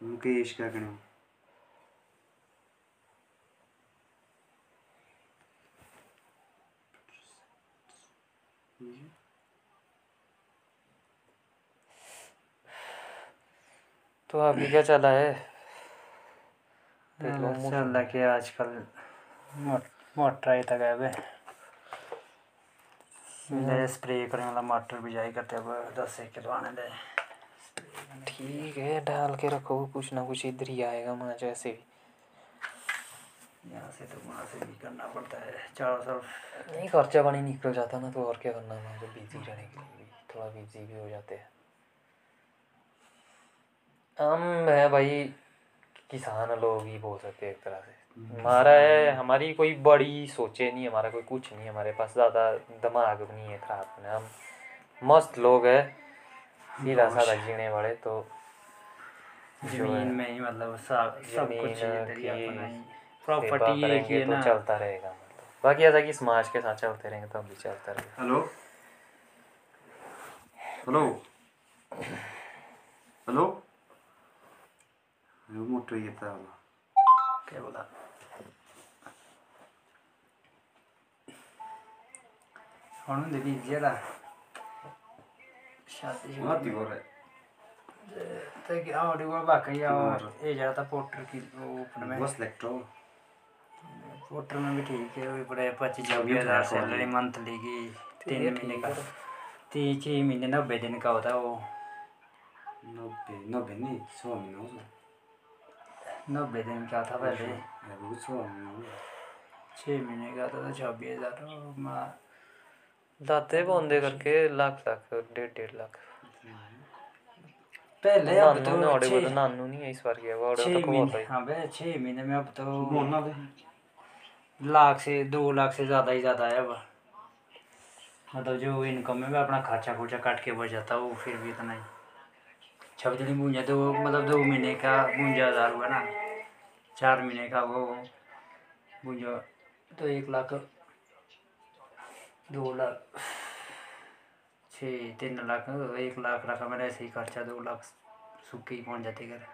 मुकेश क्या करें तो अभी क्या चला है? देख चल आजकल मोटर आई तक है स्प्रे करने वाला मोटर बिजाई करते अब दस एक किलो आने दे। ठीक है डाल के रखो कुछ ना कुछ इधर ही आएगा वहाँ जैसे भी यहाँ से तो वहाँ से भी करना पड़ता है चारों तरफ़। नहीं खर्चा पानी निकल जाता ना तो और क्या करना है तो बिज़ी रहने के लिए थोड़ा बिज़ी भी हो जाते हैं। हम है भाई किसान लोग ही बोल सकते हैं एक तरह से। हमारा है हमारी कोई बड़ी सोचे नहीं हमारा कोई कुछ नहीं हमारे पास ज़्यादा दिमाग भी नहीं है खराब। होने हम मस्त लोग है। सीधा साधा जीने वाले तो जो है, जमीन में ही मतलब सब सब जमीन कुछ इधर ही की अपना ही सेवा प्रॉपर्टी एक ही करेंगे है तो ना चलता रहेगा मतलब बाकी ऐसा कि समाज के साथ चलते रहेंगे तो भी चलता रहेगा हेलो हेलो हेलो वो मोटर ये था क्या बोला ਹੁਣ ਦੇ ਵੀ ਜਿਹੜਾ शादी माती में। भी ठीक है हज़ार सैलरी मंथली की तीन महीने का। तीन छः महीने नब्बे दिन का होता वो। नब्बे नब्बे नहीं सौ महीने नब्बे दिन था पहले। छः महीने का था तो छब्बीस हज़ार दाते बंदे करके लाख लाख डेढ़ डेढ़ लाख। पहले अब तो बोला नानू नहीं है इस बार किया हुआ ऑर्डर छः तो बहुत महीने है। हाँ भाई छः महीने में अब तो मोना दे लाख से दो लाख से ज़्यादा ही ज़्यादा है अब। मतलब जो इनकम में भी अपना खर्चा खुर्चा काट के बच जाता है वो फिर भी इतना ही। छब्बीस दिन पूंजा दो मतलब दो महीने का पूंजा हज़ार हुआ ना। चार महीने का वो पूंजा तो एक लाख दो लाख छः तीन लाख एक लाख रखा मैंने ऐसे ही खर्चा दो लाख सूखे ही पहुँच जाते घर।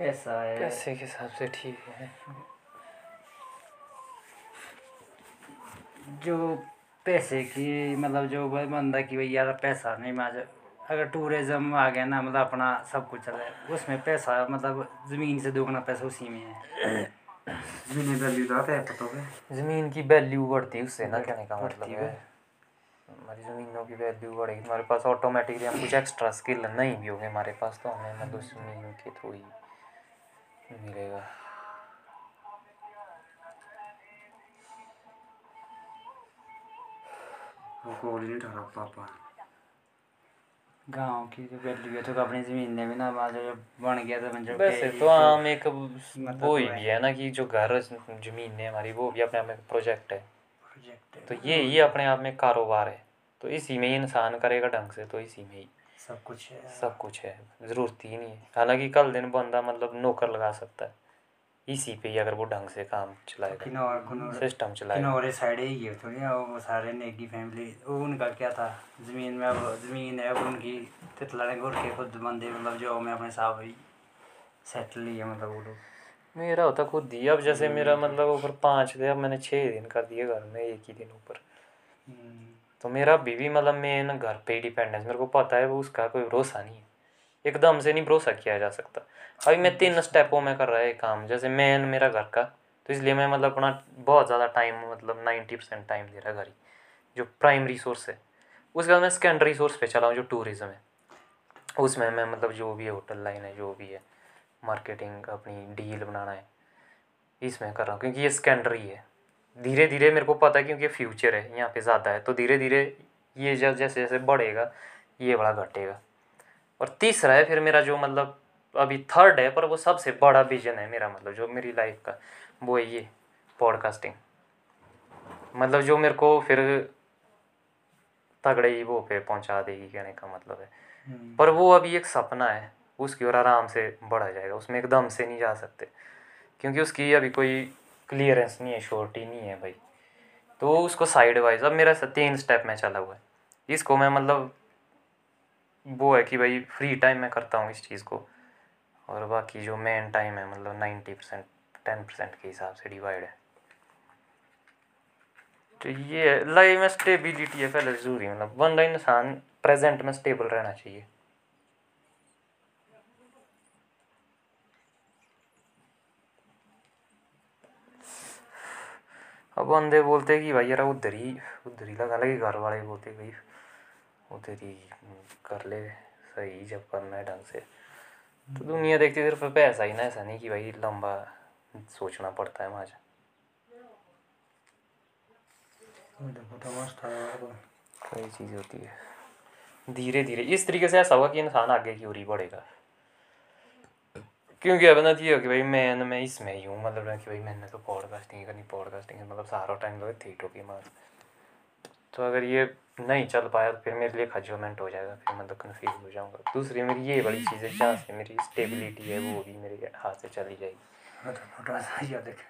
ऐसा है? पैसे के हिसाब से ठीक है। जो पैसे की मतलब जो बंदा की भाई यार पैसा नहीं मैं अगर टूरिज़्म आ गया ना मतलब अपना सब कुछ चल रहा है उसमें पैसा मतलब ज़मीन से दोगुना पैसा उसी में है। मैंने वैल्यू है पता है ज़मीन की वैल्यू बढ़ती है उससे ना कहने का मतलब है। हमारी ज़मीनों की वैल्यू बढ़ेगी। हमारे पास ऑटोमेटिकली हम कुछ एक्स्ट्रा स्किल नहीं भी होंगे हमारे पास तो हमें मतलब ज़मीन के थ्रू ही मिलेगा। वो कॉल नहीं पापा। गाँव की जो वैल्यू है तो अपनी ज़मीन ने भी ना वहाँ बन गया तो मतलब वैसे तो आम एक मतलब वो ही भी है ना कि जो घर ज़मीन है हमारी वो भी अपने आप में प्रोजेक्ट है। प्रोजेक्ट है। तो ये ये अपने आप में कारोबार है। तो इसी में ही इंसान करेगा ढंग से तो इसी में ही। सब कुछ है। सब कुछ है ज़रूरत ही नहीं है। हालाँकि कल दिन बंदा मतलब नौकर लगा सकता है। इसी पे ही अगर वो ढंग से काम चलाएगा। किन्नौर किन्नौर सिस्टम चलाएगा। किन्नौर साइड ही गए थोड़ी ना वो सारे नेगी फैमिली वो उनका क्या था ज़मीन में अब ज़मीन है अब उनकी तितला ने घुर के खुद बंदे मतलब जो में अपने साहब ही सेटल ही है मतलब वो लोग। मेरा होता खुद ही अब जैसे मेरा मतलब ऊपर पाँच थे अब मैंने छः दिन कर दिए घर में एक ही दिन ऊपर। हम्म, तो मेरा भी मतलब मेन घर पे ही डिपेंडेंस मेरे को पता है वो उसका कोई भरोसा नहीं है। एकदम से नहीं भरोसा किया जा सकता। अभी मैं तीन स्टेपों में कर रहा है काम, जैसे मेन मेरा घर का तो इसलिए मैं मतलब अपना बहुत ज़्यादा टाइम मतलब नाइन्टी परसेंट टाइम दे रहा घर ही, जो प्राइमरी सोर्स है। उसके बाद मैं सेकेंडरी सोर्स पे चला हूँ, जो टूरिज़्म है। उसमें मैं मतलब जो भी है होटल लाइन है, जो भी है मार्केटिंग अपनी डील बनाना है, इसमें कर रहा हूँ, क्योंकि ये सेकेंडरी है। धीरे धीरे मेरे को पता है, क्योंकि फ्यूचर है, यहाँ पे ज़्यादा है तो धीरे धीरे ये जब जैसे जैसे बढ़ेगा, ये बड़ा घटेगा। और तीसरा है फिर मेरा जो मतलब अभी थर्ड है पर वो सबसे बड़ा विजन है मेरा मतलब जो मेरी लाइफ का वो है ये पॉडकास्टिंग मतलब जो मेरे को फिर तगड़े ही वो पे पहुँचा देगी कहने का मतलब है। पर वो अभी एक सपना है उसकी ओर आराम से बढ़ा जाएगा उसमें एकदम से नहीं जा सकते। क्योंकि उसकी अभी कोई क्लियरेंस नहीं है श्योरिटी नहीं है भाई। तो उसको साइड वाइज अब मेरा तीन स्टेप में चला हुआ है। इसको मैं मतलब वो है कि भाई फ्री टाइम में करता हूँ इस चीज़ को। और बाकी जो मेन टाइम है मतलब नाइन्टी परसेंट टेन परसेंट के हिसाब से डिवाइड है। तो ये लाइफ में स्टेबिलिटी है पहले ज़रूरी मतलब बंदा इंसान प्रेजेंट में स्टेबल रहना चाहिए। अब बंदे बोलते कि भाई यार उधर ही उधर ही लगा लगे, घर वाले बोलते भाई। उधर ही कर ले सही जब करना है ढंग से। तो दुनिया देखती सिर्फ़ पैसा ही ना ऐसा नहीं कि भाई लंबा सोचना पड़ता है वहाँ कई चीज़ होती है। धीरे धीरे इस तरीके से ऐसा होगा कि इंसान आगे की ओर ही बढ़ेगा। क्योंकि अब ना ये हो कि भाई मैं मैं इसमें ही हूँ मतलब ना कि भाई मैंने तो पॉडकास्टिंग करनी पॉडकास्टिंग मतलब सारा टाइम लगे थिएटर के मार। तो अगर ये नहीं चल पाया तो फिर मेरे लिए खजोमेंट हो जाएगा फिर मैं तो कन्फ्यूज़ हो जाऊँगा। दूसरी मेरी ये बड़ी चीज़ है जहाँ से मेरी स्टेबिलिटी है वो भी मेरे हाथ से चली जाएगी। फ़ोटो सही देख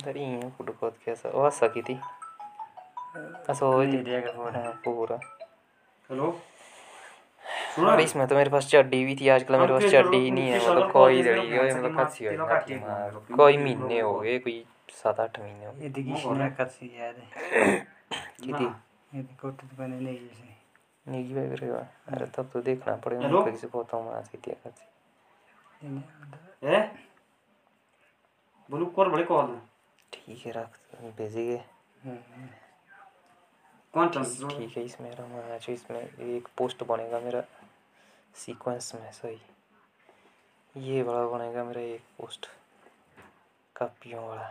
इधर ही है फ़ोटो बहुत कैसा? वो सकी थी। ऐसा हो पूरा। हेलो? और इसमें तो मेरे पास चड्डी भी थी आजकल मेरे पास चड्डी ही नहीं है मतलब कोई दड़ी मतलब खसी हो कोई महीने हो गए कोई सात आठ महीने हो ये देखिए इसने है किती ये देखो तो बने नहीं जैसे निगी भाई करेगा अरे तब तो देखना पड़ेगा मैं कैसे हूँ से ए? बोलू कर बड़े कॉल ठीक है रख भेजी गए कौन ट्रांसफ़र ठीक है इसमें रहा अच्छा इसमें एक पोस्ट बनेगा मेरा सीक्वेंस में सही ये बड़ा बनेगा मेरा एक पोस्ट कापियों वाला।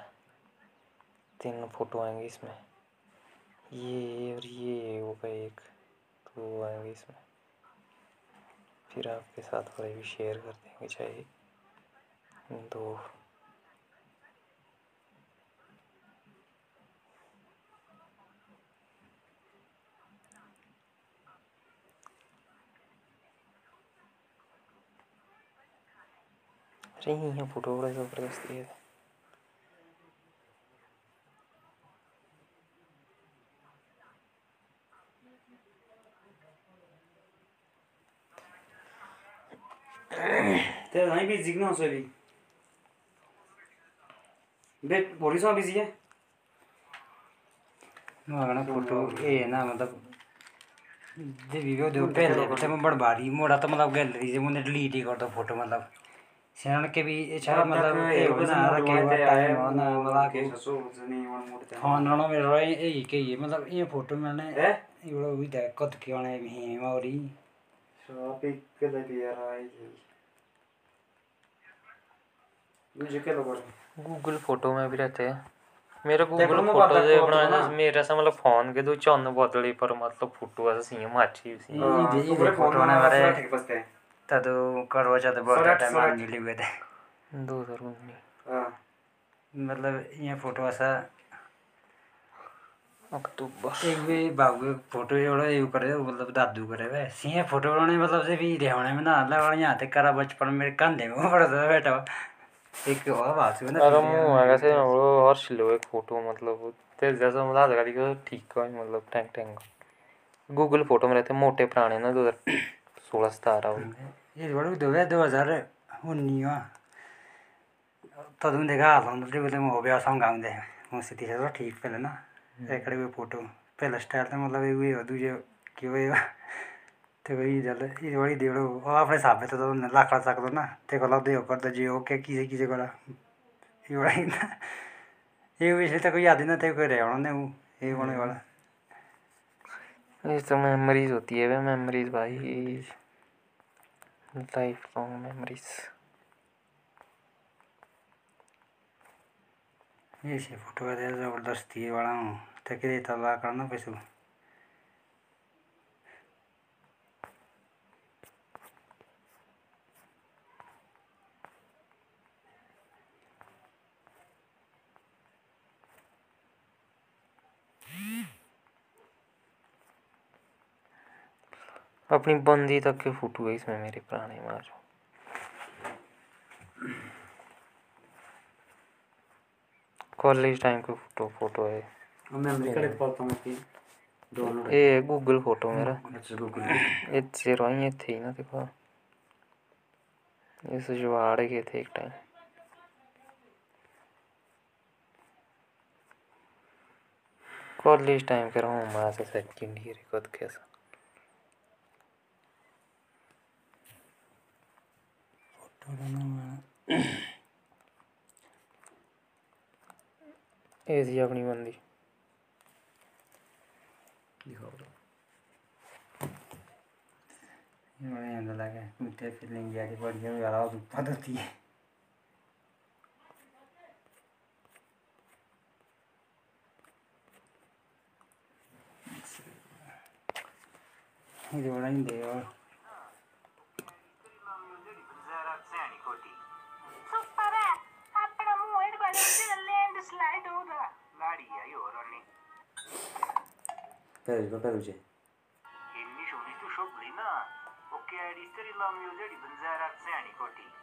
तीन फ़ोटो आएँगे इसमें। ये और ये होगा एक तो आएँगे इसमें। फिर आपके साथ वाले भी शेयर कर देंगे चाहे दो। अरे ये फ़ोटो, बड़ा ज़बरदस्त है। ते नहीं बिज़ी ना उससे भी बेट बोली सो बिज़ी है मगना फ़ोटो ये ना मतलब जे वीडियो दो पहले से मैं बड़ भारी मोड़ा तो मतलब गैलरी से मुझे डिलीट ही कर दो फ़ोटो मतलब। सियान के भी अच्छा मतलब ये हो ना रखे हुआ टाइम हो ना मतलब के फ़ोन ना मेरा यही के ये मतलब ये फ़ोटो मैंने है? इवड़ा हुई था कत के वाले भी मौरी शॉपिंग के लिए यार आई मुझे क्या लगा गूगल फ़ोटो में भी रहते हैं मेरा गूगल फ़ोटो से। मेरा सा मतलब फ़ोन के दो चौन बदली पर मतलब फ़ोटो ऐसा सी माची सी। ये- ये तो फ़ोटो फ़ोन ने बारे- बसते। करवा चाहते बहुत टाइम हुए थे। दो हज़ार उन्नीस हाँ। मतलब ये फ़ोटो ऐसा अक्टूबर एक भी बाबू फ़ोटो एउटा यो करे मतलब दादू करे वे सिंह फ़ोटो बनाने मतलब से भी रहने में ना अल्लाह यहाँ तक करा बचपन मेरे कंधे में पड़ा था बैठा। एक और बात हुई ना अरे मुँह आगा से वो हर्ष लो एक फ़ोटो मतलब ते जैसा मतलब ठीक है मतलब गूगल फ़ोटो में रहते मोटे पुराने ना दो हज़ार सोलह सतारह वो ये बड़ो दो हज़ार दो हज़ार उन्नीस तदू देखा हाल हो गया आਉਂਦੇ मुझसे तीसरा ठीक पहले ना। एकड़े हुए फ़ोटो। पहले स्टाइल तो मतलब ये दूजे कि तो वही जल ये वही देख लो। अपने हिसाब से तो लाख ला सकते ना। तो कोला देव करते जो। ओके किसी किसी को ये पिछले तक याद ना तो रहा उन्होंने ये होने वाला। तो मेमोरीज होती है वे मेमोरीज भाई। लाइफ लॉन्ग मेमोरीज ये फ़ोटो तो ज़बरदस्ती वाला हूँ। तला करना पैसू अपनी बंदी तक के फ़ोटो है, इसमें मेरे पुराने मार कॉलेज टाइम के फ़ोटो फ़ोटो है। हूँ कि ये गूगल फ़ोटो मेरा। अच्छा गूगल। ये ज़ीरो ही थे ना देखो ये सजवाड़ गए थे एक टाइम। कॉलेज टाइम के रहा हूँ मैं से सेकंड ईयर खुद कैसा ये थी अपनी बंदी दिखाओ ये बड़े अंदर लगे कुत्ते फीलिंग यारी बढ़िया भी वाला ऊपर होती है। ये बड़ा ही दे और Super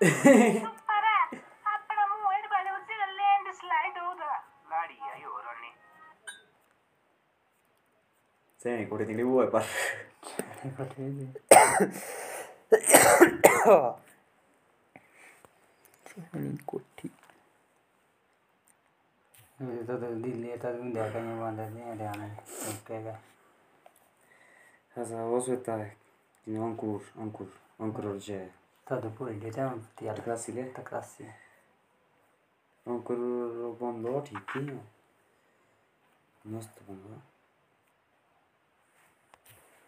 आपला मोबाईल भाड्यावर त्याला लँडस्लाईड होता गाडी आई ओरडणे sei quello che vuoi par कोठी म्हणजे तो तर दिल्ली येतात मी द्या काही बांधत नाही द्या नाही काय काय cosa vuoi aspettare? Ancora, ancora, ancora c'è. Ankor och je. तो तो पूरी लेते हैं तैयार Krasile. तो क्लास से Ankor बंद हो ठीक है मस्त बंद हो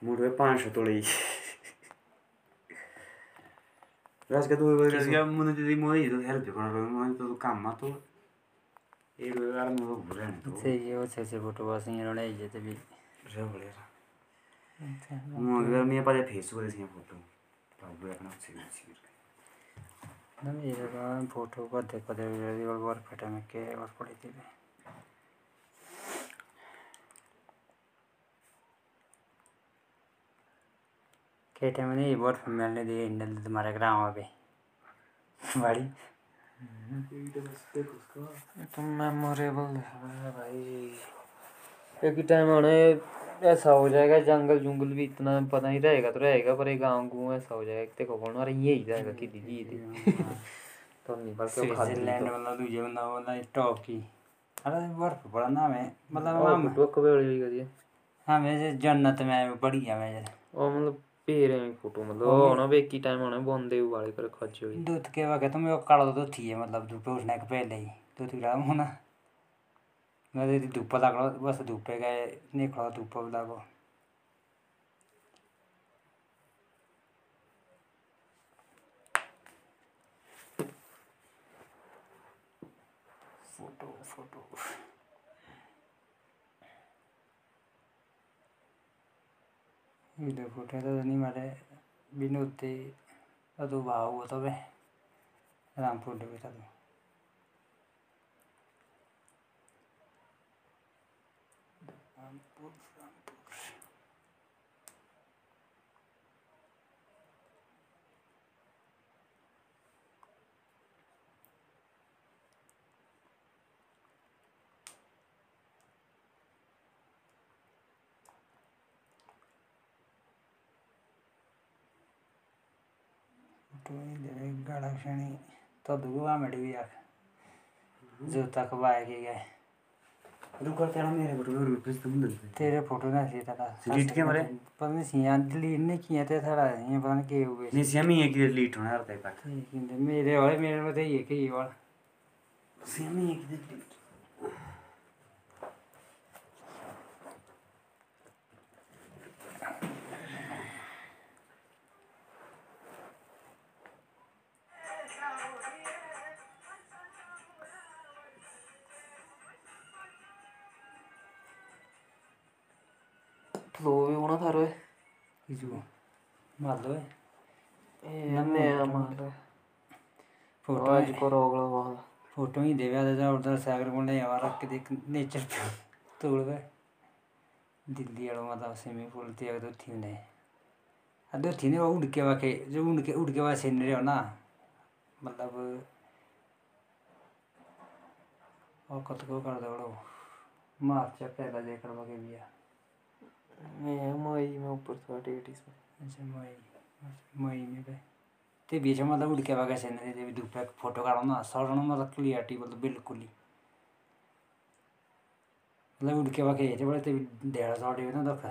मुझे पाँच सौ तोड़ी राज का तो राज का मुझे तो मुझे तो हेल्प करना पड़ेगा मुझे तो काम मत तो ये लोग यार मुझे बुरा नहीं तो से ये वो अच्छे अच्छे फ़ोटो बस ये रोने ये तो भी रे फ़ोटो बाबू अपना से से ना ये तो फ़ोटो को देखो दे ये और फटा में के और पड़ी थी के टाइम नहीं बहुत मिलने दे इंडल तुम्हारे ग्राम पे बड़ी तो मेमोरेबल है भाई एक टाइम आना है ऐसा हो जाएगा जंगल जुंगल भी इतना पता नहीं रहेगा तो रहेगा पर एक गाँव गुँ ऐसा हो जाएगा देखो कौन और ये ही जाएगा कि दीदी थी तो नहीं खाती स्विट्जरलैंड तो। वाला दूजे बंदा वाला टॉप की अरे बर्फ़ पड़ा ना मैं मतलब हम फ़ोटो कभी वाली करिए हमें जे जन्नत में बड़ी है मैं और मतलब पेरे में फ़ोटो मतलब वो ना एक ही टाइम आना बंदे वाले पर खर्च हुई दूध के वक्त तो मैं काला दूध थी है मतलब धूपे उठने के पहले ही। दूध गिरा होना। धुप्प लागलो बस धुप्पे नहीं निखळो धुप्प लगो फ़ोटो फ़ोटो व्हिडिओ फ़ोटो येतात आणि मला बिनोद ते तो भाव होता बे रामपूर डेवता गाड़ा क्षणी तो दुआ मड़ी भी आख। जो तक बाय के गए। कर तेरा मेरे फ़ोटो और फिर तुम दल तेरे फ़ोटो ना सीता था। डिलीट के मरे? पता नहीं सी डिलीट नहीं किया ते सारा ये पता नहीं के हुए नहीं सेम ही है कि डिलीट होना रहता है तक। मेरे वाले मेरे में तो ये के ये वाला सेम ही है कि डिलीट उधर सागर को ले आवा रख के देख नेचर गए दिल्ली मतलब स्विमिंग पूल थी अगर थी ने अदो थी ने वो उड़ के वाके जो उड़ के उड़ के वाके सीनरी हो ना? मतलब और कत को कर दो मार्च देखकर वाके भी मैं मई में ऊपर था डेट इसमें अच्छा मई मई में ते बीच मतलब उड़ के वाके ते धूप फ़ोटो काढो ना, सर ना मतलब मतलब बिल्कुल मतलब उड़ के बड़े, ते ना दख।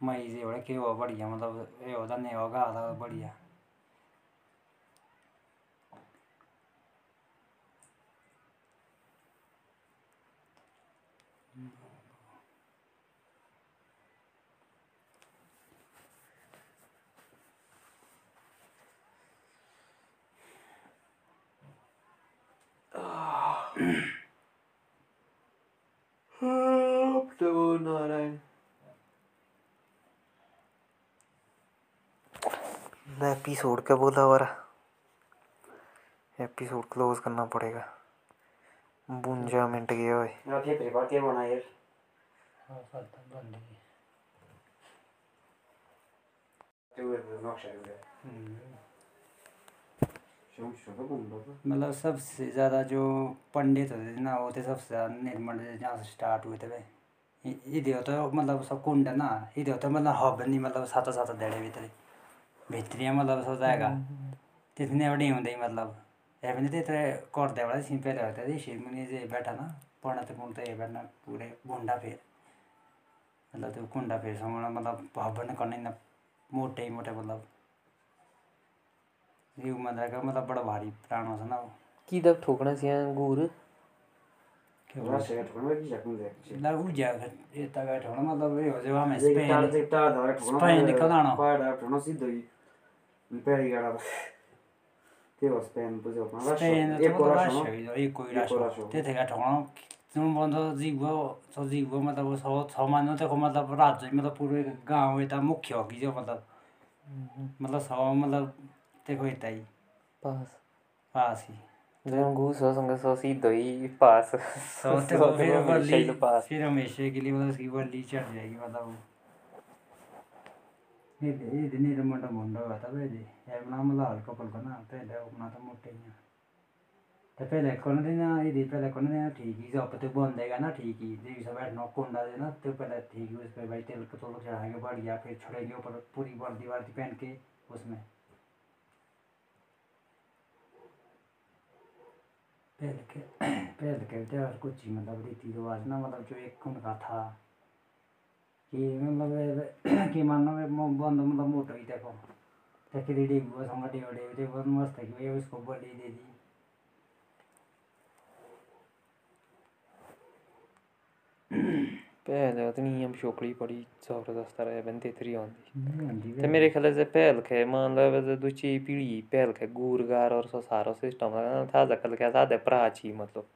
मई से बड़े के बढ़िया मतलब ये होता नहीं बढ़िया। प्रभु नारायण एपिसोड क्या बोला हमारा एपिसोड क्लोज करना पड़ेगा। बुंजा मिनट गया हुए ना फिर पेपर के बना यार? तो नक्शा है। शो शो तो घूम लो मतलब सबसे ज़्यादा जो पंडित होते थे ना वो थे सबसे ज़्यादा निर्मल जहाँ से स्टार्ट हुए थे वे इधे होता मतलब सब कुंड है ना इधे होता मतलब हब नहीं मतलब साता साता देड़े भीतर भित्रिया मतलब सब जाएगा। तितने बड़ी हुँदै मतलब? ये पनि त्यत्रो कर्देबाट सिम्पेर होता थी शिवमुनि जे बैठा ना पढ्न त ये बैठना पूरे गुंडा फेर। मतलब त्यो कुंडा फेरसँग मतलब हब ने करने ना मोटे ही मोटे मतलब ये मतलब मतलब बड़ा भारी प्राण होता ना वो। की दब ठोकना सी अंगूर? के से ठोकना की दे लागू जा गए ठाउँ मतलब यो हो स्पेन धरे ठोकना स्पेन निकाल्न। पाडा ठोकना सिधै पेरी गाडा त्यो हो स्पेन बुझ्यो स्पेन एक त कोरा एक हो। त्यतिखेर ठाउँ जुन बंद जीव सजीव मतलब छ छ मान्नु त्यको मतलब राज्य मतलब पुरै गाउँ यता मुख्य हो कि जो मतलब। मतलब छ मतलब त्यको यतै पास। पासी जब घूस हो संग सो सी दही पास। तो त्यको फिर हमेशा बल्ली ही पास। फिर हमेशा के लिए मतलब उसकी बल्ली चढ़ जाएगी मतलब ये ये दिन ही रमंडा मुंडा हुआ था पहले यार बना मतलब हल्का फुल्का ना पहले अपना तो मोटे ही तो पहले कौन दिन ये पहले कौन दिन ठीक ही सब तो बन देगा ना ठीक ही। देवी सब बैठना कुंडा देना तो पहले ठीक ही उस पर भाई तेल का तो चढ़ाएँगे बढ़िया फिर छोड़ेंगे ऊपर पूरी वर्दी वर्दी पहन के उसमें। पहले के पहले के और कुछ ही मतलब रीति रिवाज ना मतलब जो एक उनका था। कि मतलब कि मानो बंद मतलब मोटो ही देखो। बहुत मस्त है कि भैया उसको दे दी। पहले उतनी हम छोकरी पड़ी ज़बरदस्त रहे आंदी तो ते मेरे ख्याल से पहल मतलब जो पीढ़ी पहल गुरगार और सो सारो सिस्टम था जकल क्या था प्राची मतलब।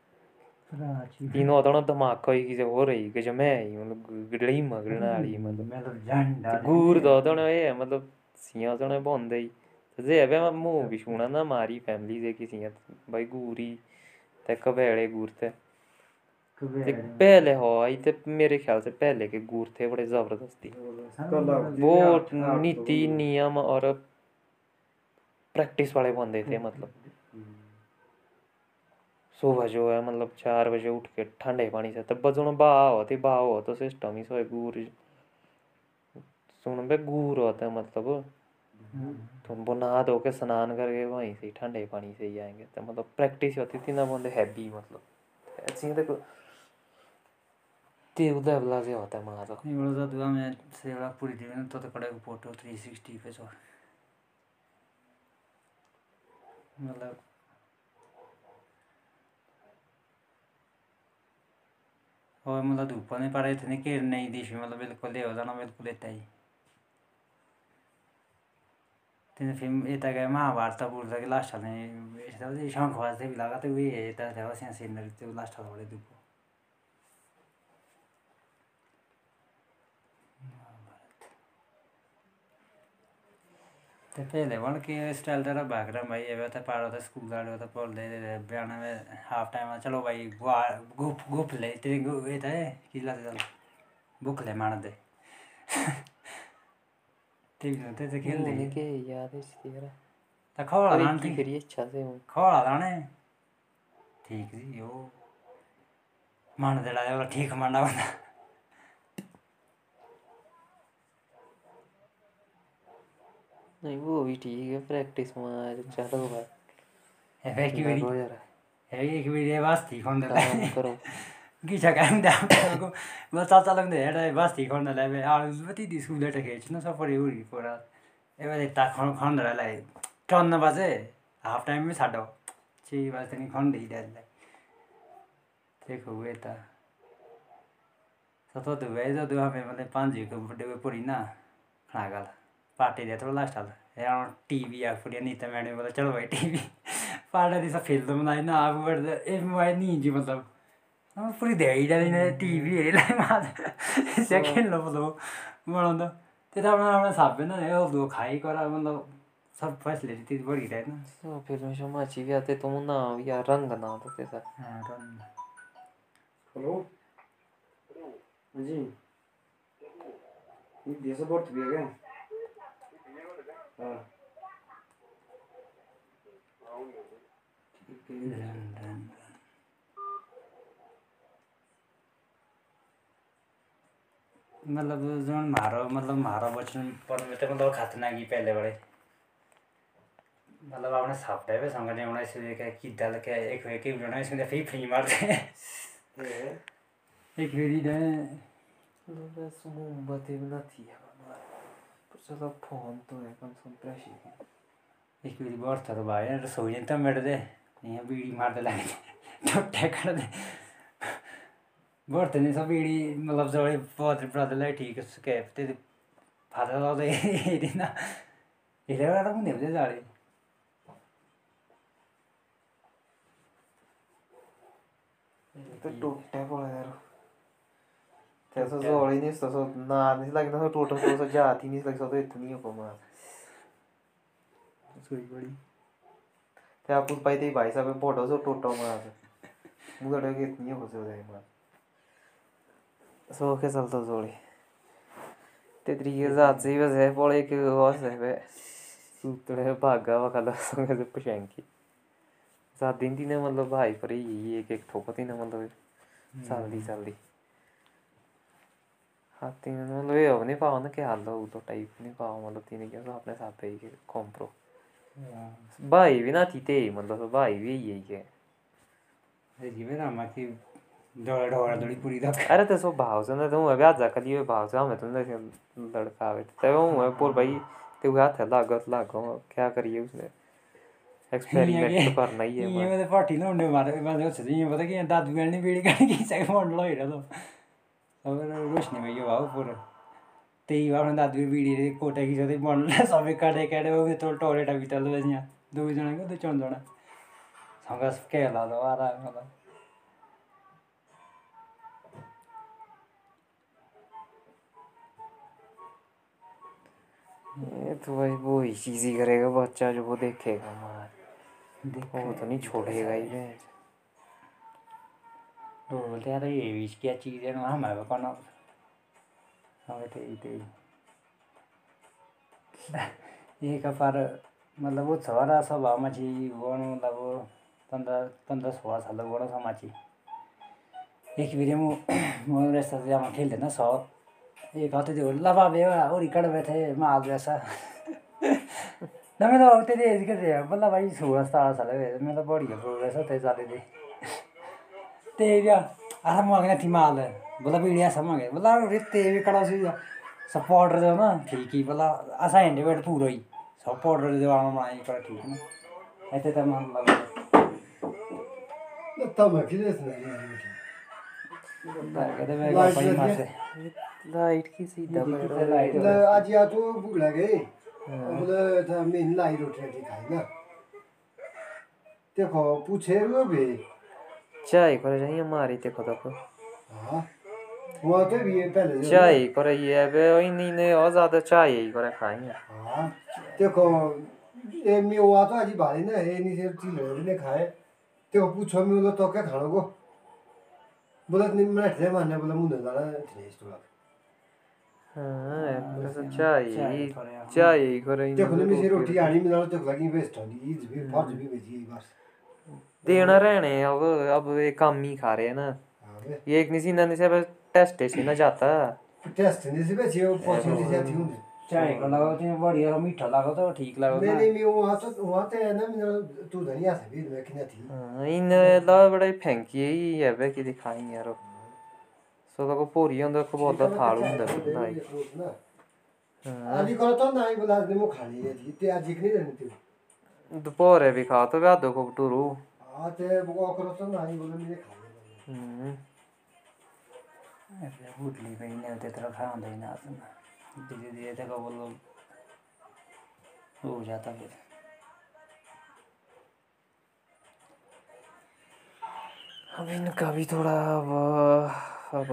तीनों तो दिमाग कोई की जो हो रही कि जो मैं ही मतलब गड़ई मगड़ना वाली मतलब। मैं तो गुर दो तो ये मतलब सियाँ तो बंद ही। जे अबे मुँह भी सुना ना मारी फैमिली जे की सियाँ भाई गुरी ते कबेड़े गुर थे ते। पहले हो ते मेरे ख्याल से पहले के गुर थे बड़े ज़बरदस्ती। वो नीति नियम और प्रैक्टिस वाले बंदे थे मतलब। सुबह जो है मतलब चार बजे उठ के ठंडे पानी से तब बजन बहा होती बहा हो तो सिस्टम ही सोए गुर सुन बे गुर होता है मतलब। तो वो नहा धो के स्नान करके वहीं से ठंडे पानी से ही आएँगे तो मतलब प्रैक्टिस होती थी ना बंदे हैवी मतलब। ऐसी देखो ते से होता है मारो एवढं जातो आम्ही सेवळा पुरी दिली ना तो कडे फ़ोटो थ्री सिक्स्टी पेजवर मतलब और मतलब धूप नहीं पा रहे थे कि नहीं दिशी. मतलब हो जाना बिल्कुल इतना ही तिने यता गए महाभारत बुढ्दा कि लास्ट हाल्ने शङ्खबाज थियो लगाएको थियो उयो यता थियो सानो सिनरी त्यो लास्ट हाल्ने धुप. ते पहले पण के स्टाइल तेरा भाग रहा भाई ये तो पारो तो स्कूल गाड़ो तो पढ़ ले बयान में हाफ़ टाइम में चलो भाई गुआ गुप गुप ले तेरे गु ये तो है किला चल बुक ले मार दे ठीक है ते खेल दे के याद है तेरा तो खोला लान की थी करिए अच्छा से खोला लाने ठीक जी यो मन दे ला ठीक मांडा बंदा नहीं वो भी ठीक है प्रैक्टिस में चलो भाई। है कि मेरी लगो है। एक वीडियो वास्ती खोल दे काम करो। गिचा काम दाको म चाचालाई पनि हेर्दा बास्ती खण्डलाई कति दिस उलेट खेल्छु न सपरी उरी पुरा। एबारे ता खण्डलाई टन्न बाजे? हाफ़ टाइममै छाडो। ची बाजे नि खण्ड हिँड्यालाई देखो यता सतो दुबई जो दुआ में मतलब पाँच जी को बड़े पूरी ना खाना गल पार्टी दे थोड़ा लास्ट हाल यार टीवी आ पूरी नहीं तो मैंने बोला चलो भाई टीवी पार्टी दी फ़िल्म तो बनाई ना आप मोबाइल नहीं जी मतलब। पूरी धेरै टिभी हेरेलाई मात्र सेकेन्ड मतलब बनाउँदा त्यता राम्रो छापेन यो खाइ करा मतलब सब फेसिलिटी त्यति बढिरहेन तो फ़िल्म शो में अच्छी भी आते तुम ना या रंग ना होते थे हेलो जी ये देश बोर्ड भी है क्या हाँ है मतलब जुन मारो मतलब मारो बचपन पढ़ने में तो मतलब खतना की पहले बड़े मतलब आपने सापटा पे संग ने उन्हें से क्या कि दल के एक वे के उन्होंने इसमें फिर फ्री मारते। ये एक फेरी ने बस मोमबत्ती भी ना थी पर चलो फ़ोन तो एक फेरी बहुत था तो ने रसोई ने तो मेरे दे यहाँ बीड़ी मारते लगे टोटे दे बहुत नहीं सब बीड़ी मतलब जो बहुत ब्रदरलाई ठीक उसके ते फादर लाउँदै हेरिन हेरेर पनि हेर्दै जाडे तो टोट्या पड़ा यार त्याचं जवळ नाही तसं टोटल इथं नाही आपण पाहिजे भाई साहेब फोटोचं टोटो मग मुगडे घेत नाही होतं मग सो के चलतो जोडी ते तरी जायचंही बस आहे पोळे एक वास आहे सुतळे भागा वखाला सांगायचं पशांकी सात दिन तिने मतलब भाई पर ही एक एक ठोको तिने मतलब चालदी चालदी हाँ तिने मतलब ये हो नहीं पाओ ना कि हाल हो तो टाइप नहीं पाओ मतलब तिने क्या अपने साथ ही कॉम्प्रो भाई भी ना थी ते मतलब भाई भी यही है जीवे रामाची डोळा डोळा डोळी पुरी दाख अरे तो सो भाव से ना तो मैं ब्याह जाकर लिए भाव से हमें तुमने लड़का आवे तो वो मैं बोल भाई ते हुआ था लागत लागो क्या करिए उसने? एक्सपेरिमेंट तो करना ही है ये मैं मेरे पार्टी ना उन्हें मारे मैं तो ये पता कि दादू ने बीड़ी काट के सके मोड़ लो तो? रोशनी में यो आओ पूरा त्यही आफ्नो दादु बिडी रे कोटा कि जति मनले सबै काटे काटे ओ तो टोरेटा भित्र लो यहाँ दुईजनाको दुई चौधजना सँग के होला ल आराम होला ये तो भाई वो चीज़ ही करेगा, बच्चा जो वो देखेगा, मार। वो तो नहीं छोड़ेगा ही। भैंस। बोलते यार ये क्या चीज़ है ना हमारे को ना हमें त्यही ये कपार मतलब वो छोरा स्वभावमा चाहिँ गर्नु मतलब पन्ध्र सोह्र साल छ माथि एक फेरि म म रेस्ता जामा खेल्दैन एक हप्ते त्यो ल बाबे मैं आज ऐसा ना मैं तो तेरे एज के थे बल्ला भाई सोलह सतारह साल है मैं तो बड़ी है Tevia, asam mau kena timal lah. Bola pilih asam mau kena. Bola rit tevia kalau sih supporter जो ना ठीक ही बोला ऐसा इंडिविड पूरा ही सपोर्टर जो हम बनाए कर ठीक ना ऐसे तब हम लग ना तब किधर से कहते मैं पानी मार से लाइट की सीधा लाइट आज या तो भूख लगे बोले था मेन लाइट उठ रही थी खाई ना देखो पूछे हुए भी চাই করে যাই মারি দেখো দেখো চাই করে ইয়ে ওই নিনে ও যাতে চাই এই করে খাই দেখো এমনি ও তো আজ ভারি না এই নিজের চিল হলে খায় দেখো পুছো আমি বলো তোকে খানো গো बोला नहीं मैं ठे मारने बोला मुँह दादा ठे इस तो हाँ बस चाहिए चाहिए करे देखो मैं रोटी आनी मिला तो लगी वेस्ट होनी इज़ भी फ़र्ज़ भी भेजी बस ਦੇਣਾ रहने अब अब ये काम ही खा रहे हैं ना। हाँ ये एक निसी नंद से टेस्ट से ना जाता। टेस्ट नहीं से बेची वो पहुँचे नहीं जाती हूँ चाय को लगा तो बढ़िया मीठा लगा तो ठीक लगा नहीं ना नहीं मैं वहाँ तो वहाँ तो है ना मैं तू धनिया से भी मैं कितना थी हाँ, इन ला बड़ा फेंकी ही है बे कि दिखाई यार। सो तो को पूरी होंदा को बहुत थाल होंदा भाई। हाँ आज करो तो नहीं बोला आज मैं खा ली थी ते आज नहीं रहनी थी दोपहर भी खा तो व्यादो को टूरू बोला मैंने खा लिया हम्म उठली पे नहीं होते तरह खा होता ही ना धीरे धीरे तक वो लोग हो जाता फिर अब इनका भी थोड़ा अब अब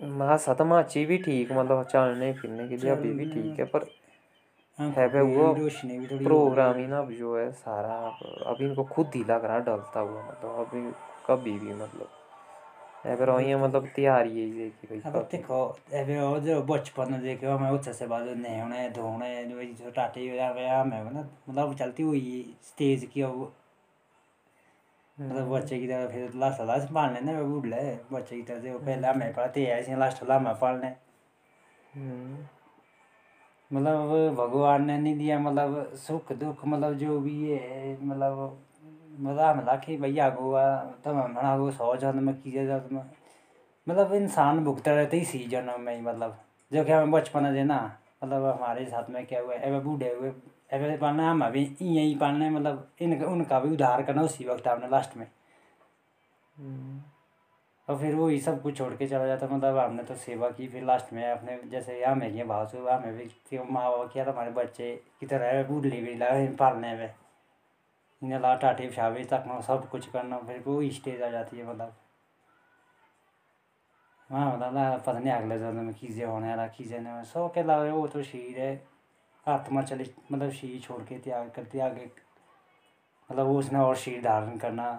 माँ सतमाची भी ठीक मतलब चलने फिरने के लिए अभी भी ठीक है पर है बे वो प्रोग्राम ही। ना अब जो है सारा अब अभी इनको खुद ही लग रहा डलता हुआ मतलब अभी कभी भी मतलब। है मतलब तैयारी है कि भाई अब देखो अबे वो जो बचपन में देखे मैं उच्च से बाद नहाने धोने जो टाटे या मैं ना मतलब चलती हुई स्टेज की अब। मतलब बच्चे की तरह फिर लास्ट लास्ट पालने ना बूढ़ ले बच्चे की तरह से पहले हमें पढ़ते ऐसे लास्ट लामा पालने। हम्म, मतलब भगवान ने नहीं दिया मतलब सुख दुख मतलब जो भी है मतलब मतलब हम लाखे भैया गोवा तब गो सौ जन्म में जन्म। मतलब इंसान भुगता रहते ही सी जन्म में ही मतलब। जो कि हमें बचपन से ना मतलब हमारे साथ में क्या हुआ है बूढ़े हुए एवं पालना हम अभी यही पालना मतलब इनका उनका भी उद्धार करना उसी वक्त हमने लास्ट में। हम्म, और फिर वो ही सब कुछ छोड़ के चला जाता मतलब हमने तो सेवा की, फिर लास्ट में अपने जैसे यहाँ में किया भाव से हमें भी कि माँ बाबा किया था, हमारे बच्चे की तरह बूढ़ी भी लगा पालने में। इन्हें ला, टाटे पिशाबे तक ना सब कुछ करना, फिर वो स्टेज आ जाती है मतलब। हाँ मतलब ना, पता नहीं अगले जन्म में कीजिए होने वाला कीजिए नहीं सौ के अलावा वो तो शरीर है। आत्मा चली मतलब शरीर छोड़ के त्याग करती, आगे मतलब वो उसने और शरीर धारण करना।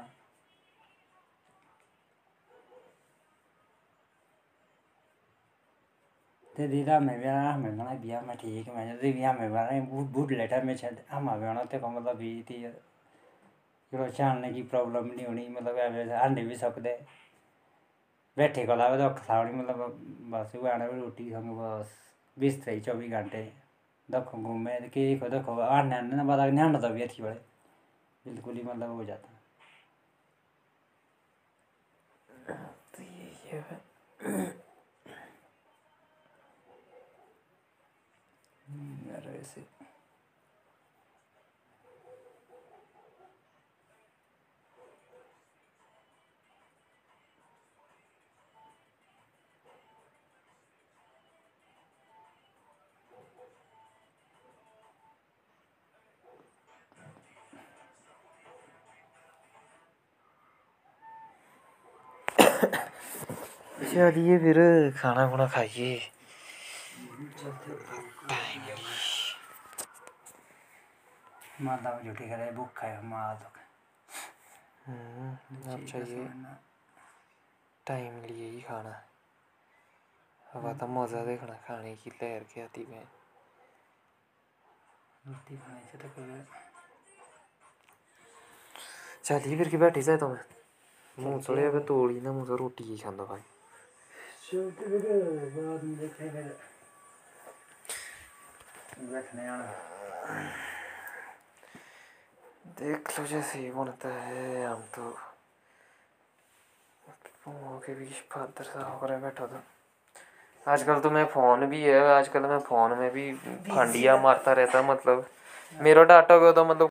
ते दीदा बना बिया में ठीक, मैं तो बिया में बना बूट बूट लेटा में छे हम ते को मतलब भी थी जो चालने की प्रॉब्लम नहीं होनी मतलब ऐसे भी सकते बैठे को लावे तो खावड़ी मतलब बस वो आने रोटी संग बस बीस थे चौबीस घंटे देखो घूमे कि देखो देखो आने आने ना बाद तो भी अच्छी बड़े, बिल्कुल ही मतलब हो जाता। तो है वैसे। चलिए फिर खाना खुना खाइए माता में झूठी करे भूखा है माँ तो हम्म, अब चाहिए टाइम लिए ही खाना। हवा तो मज़ा देखना खाने की लहर के आती में। रोटी खाने से तो कोई चलिए फिर की बैठी जाए तुम्हें मुँह चढ़े अब तोड़ी ना मुँह तो रोटी ही खांदा भाई। बाद में देखे फिर। बैठने आना। देख लो जैसे ही बनता है हम तो। फ़ोन के बीच फादर सा होकर बैठा था। आजकल तो मैं फ़ोन भी है आजकल मैं फ़ोन में भी फंडिया मारता रहता मतलब मेरा डाटा गया तो मतलब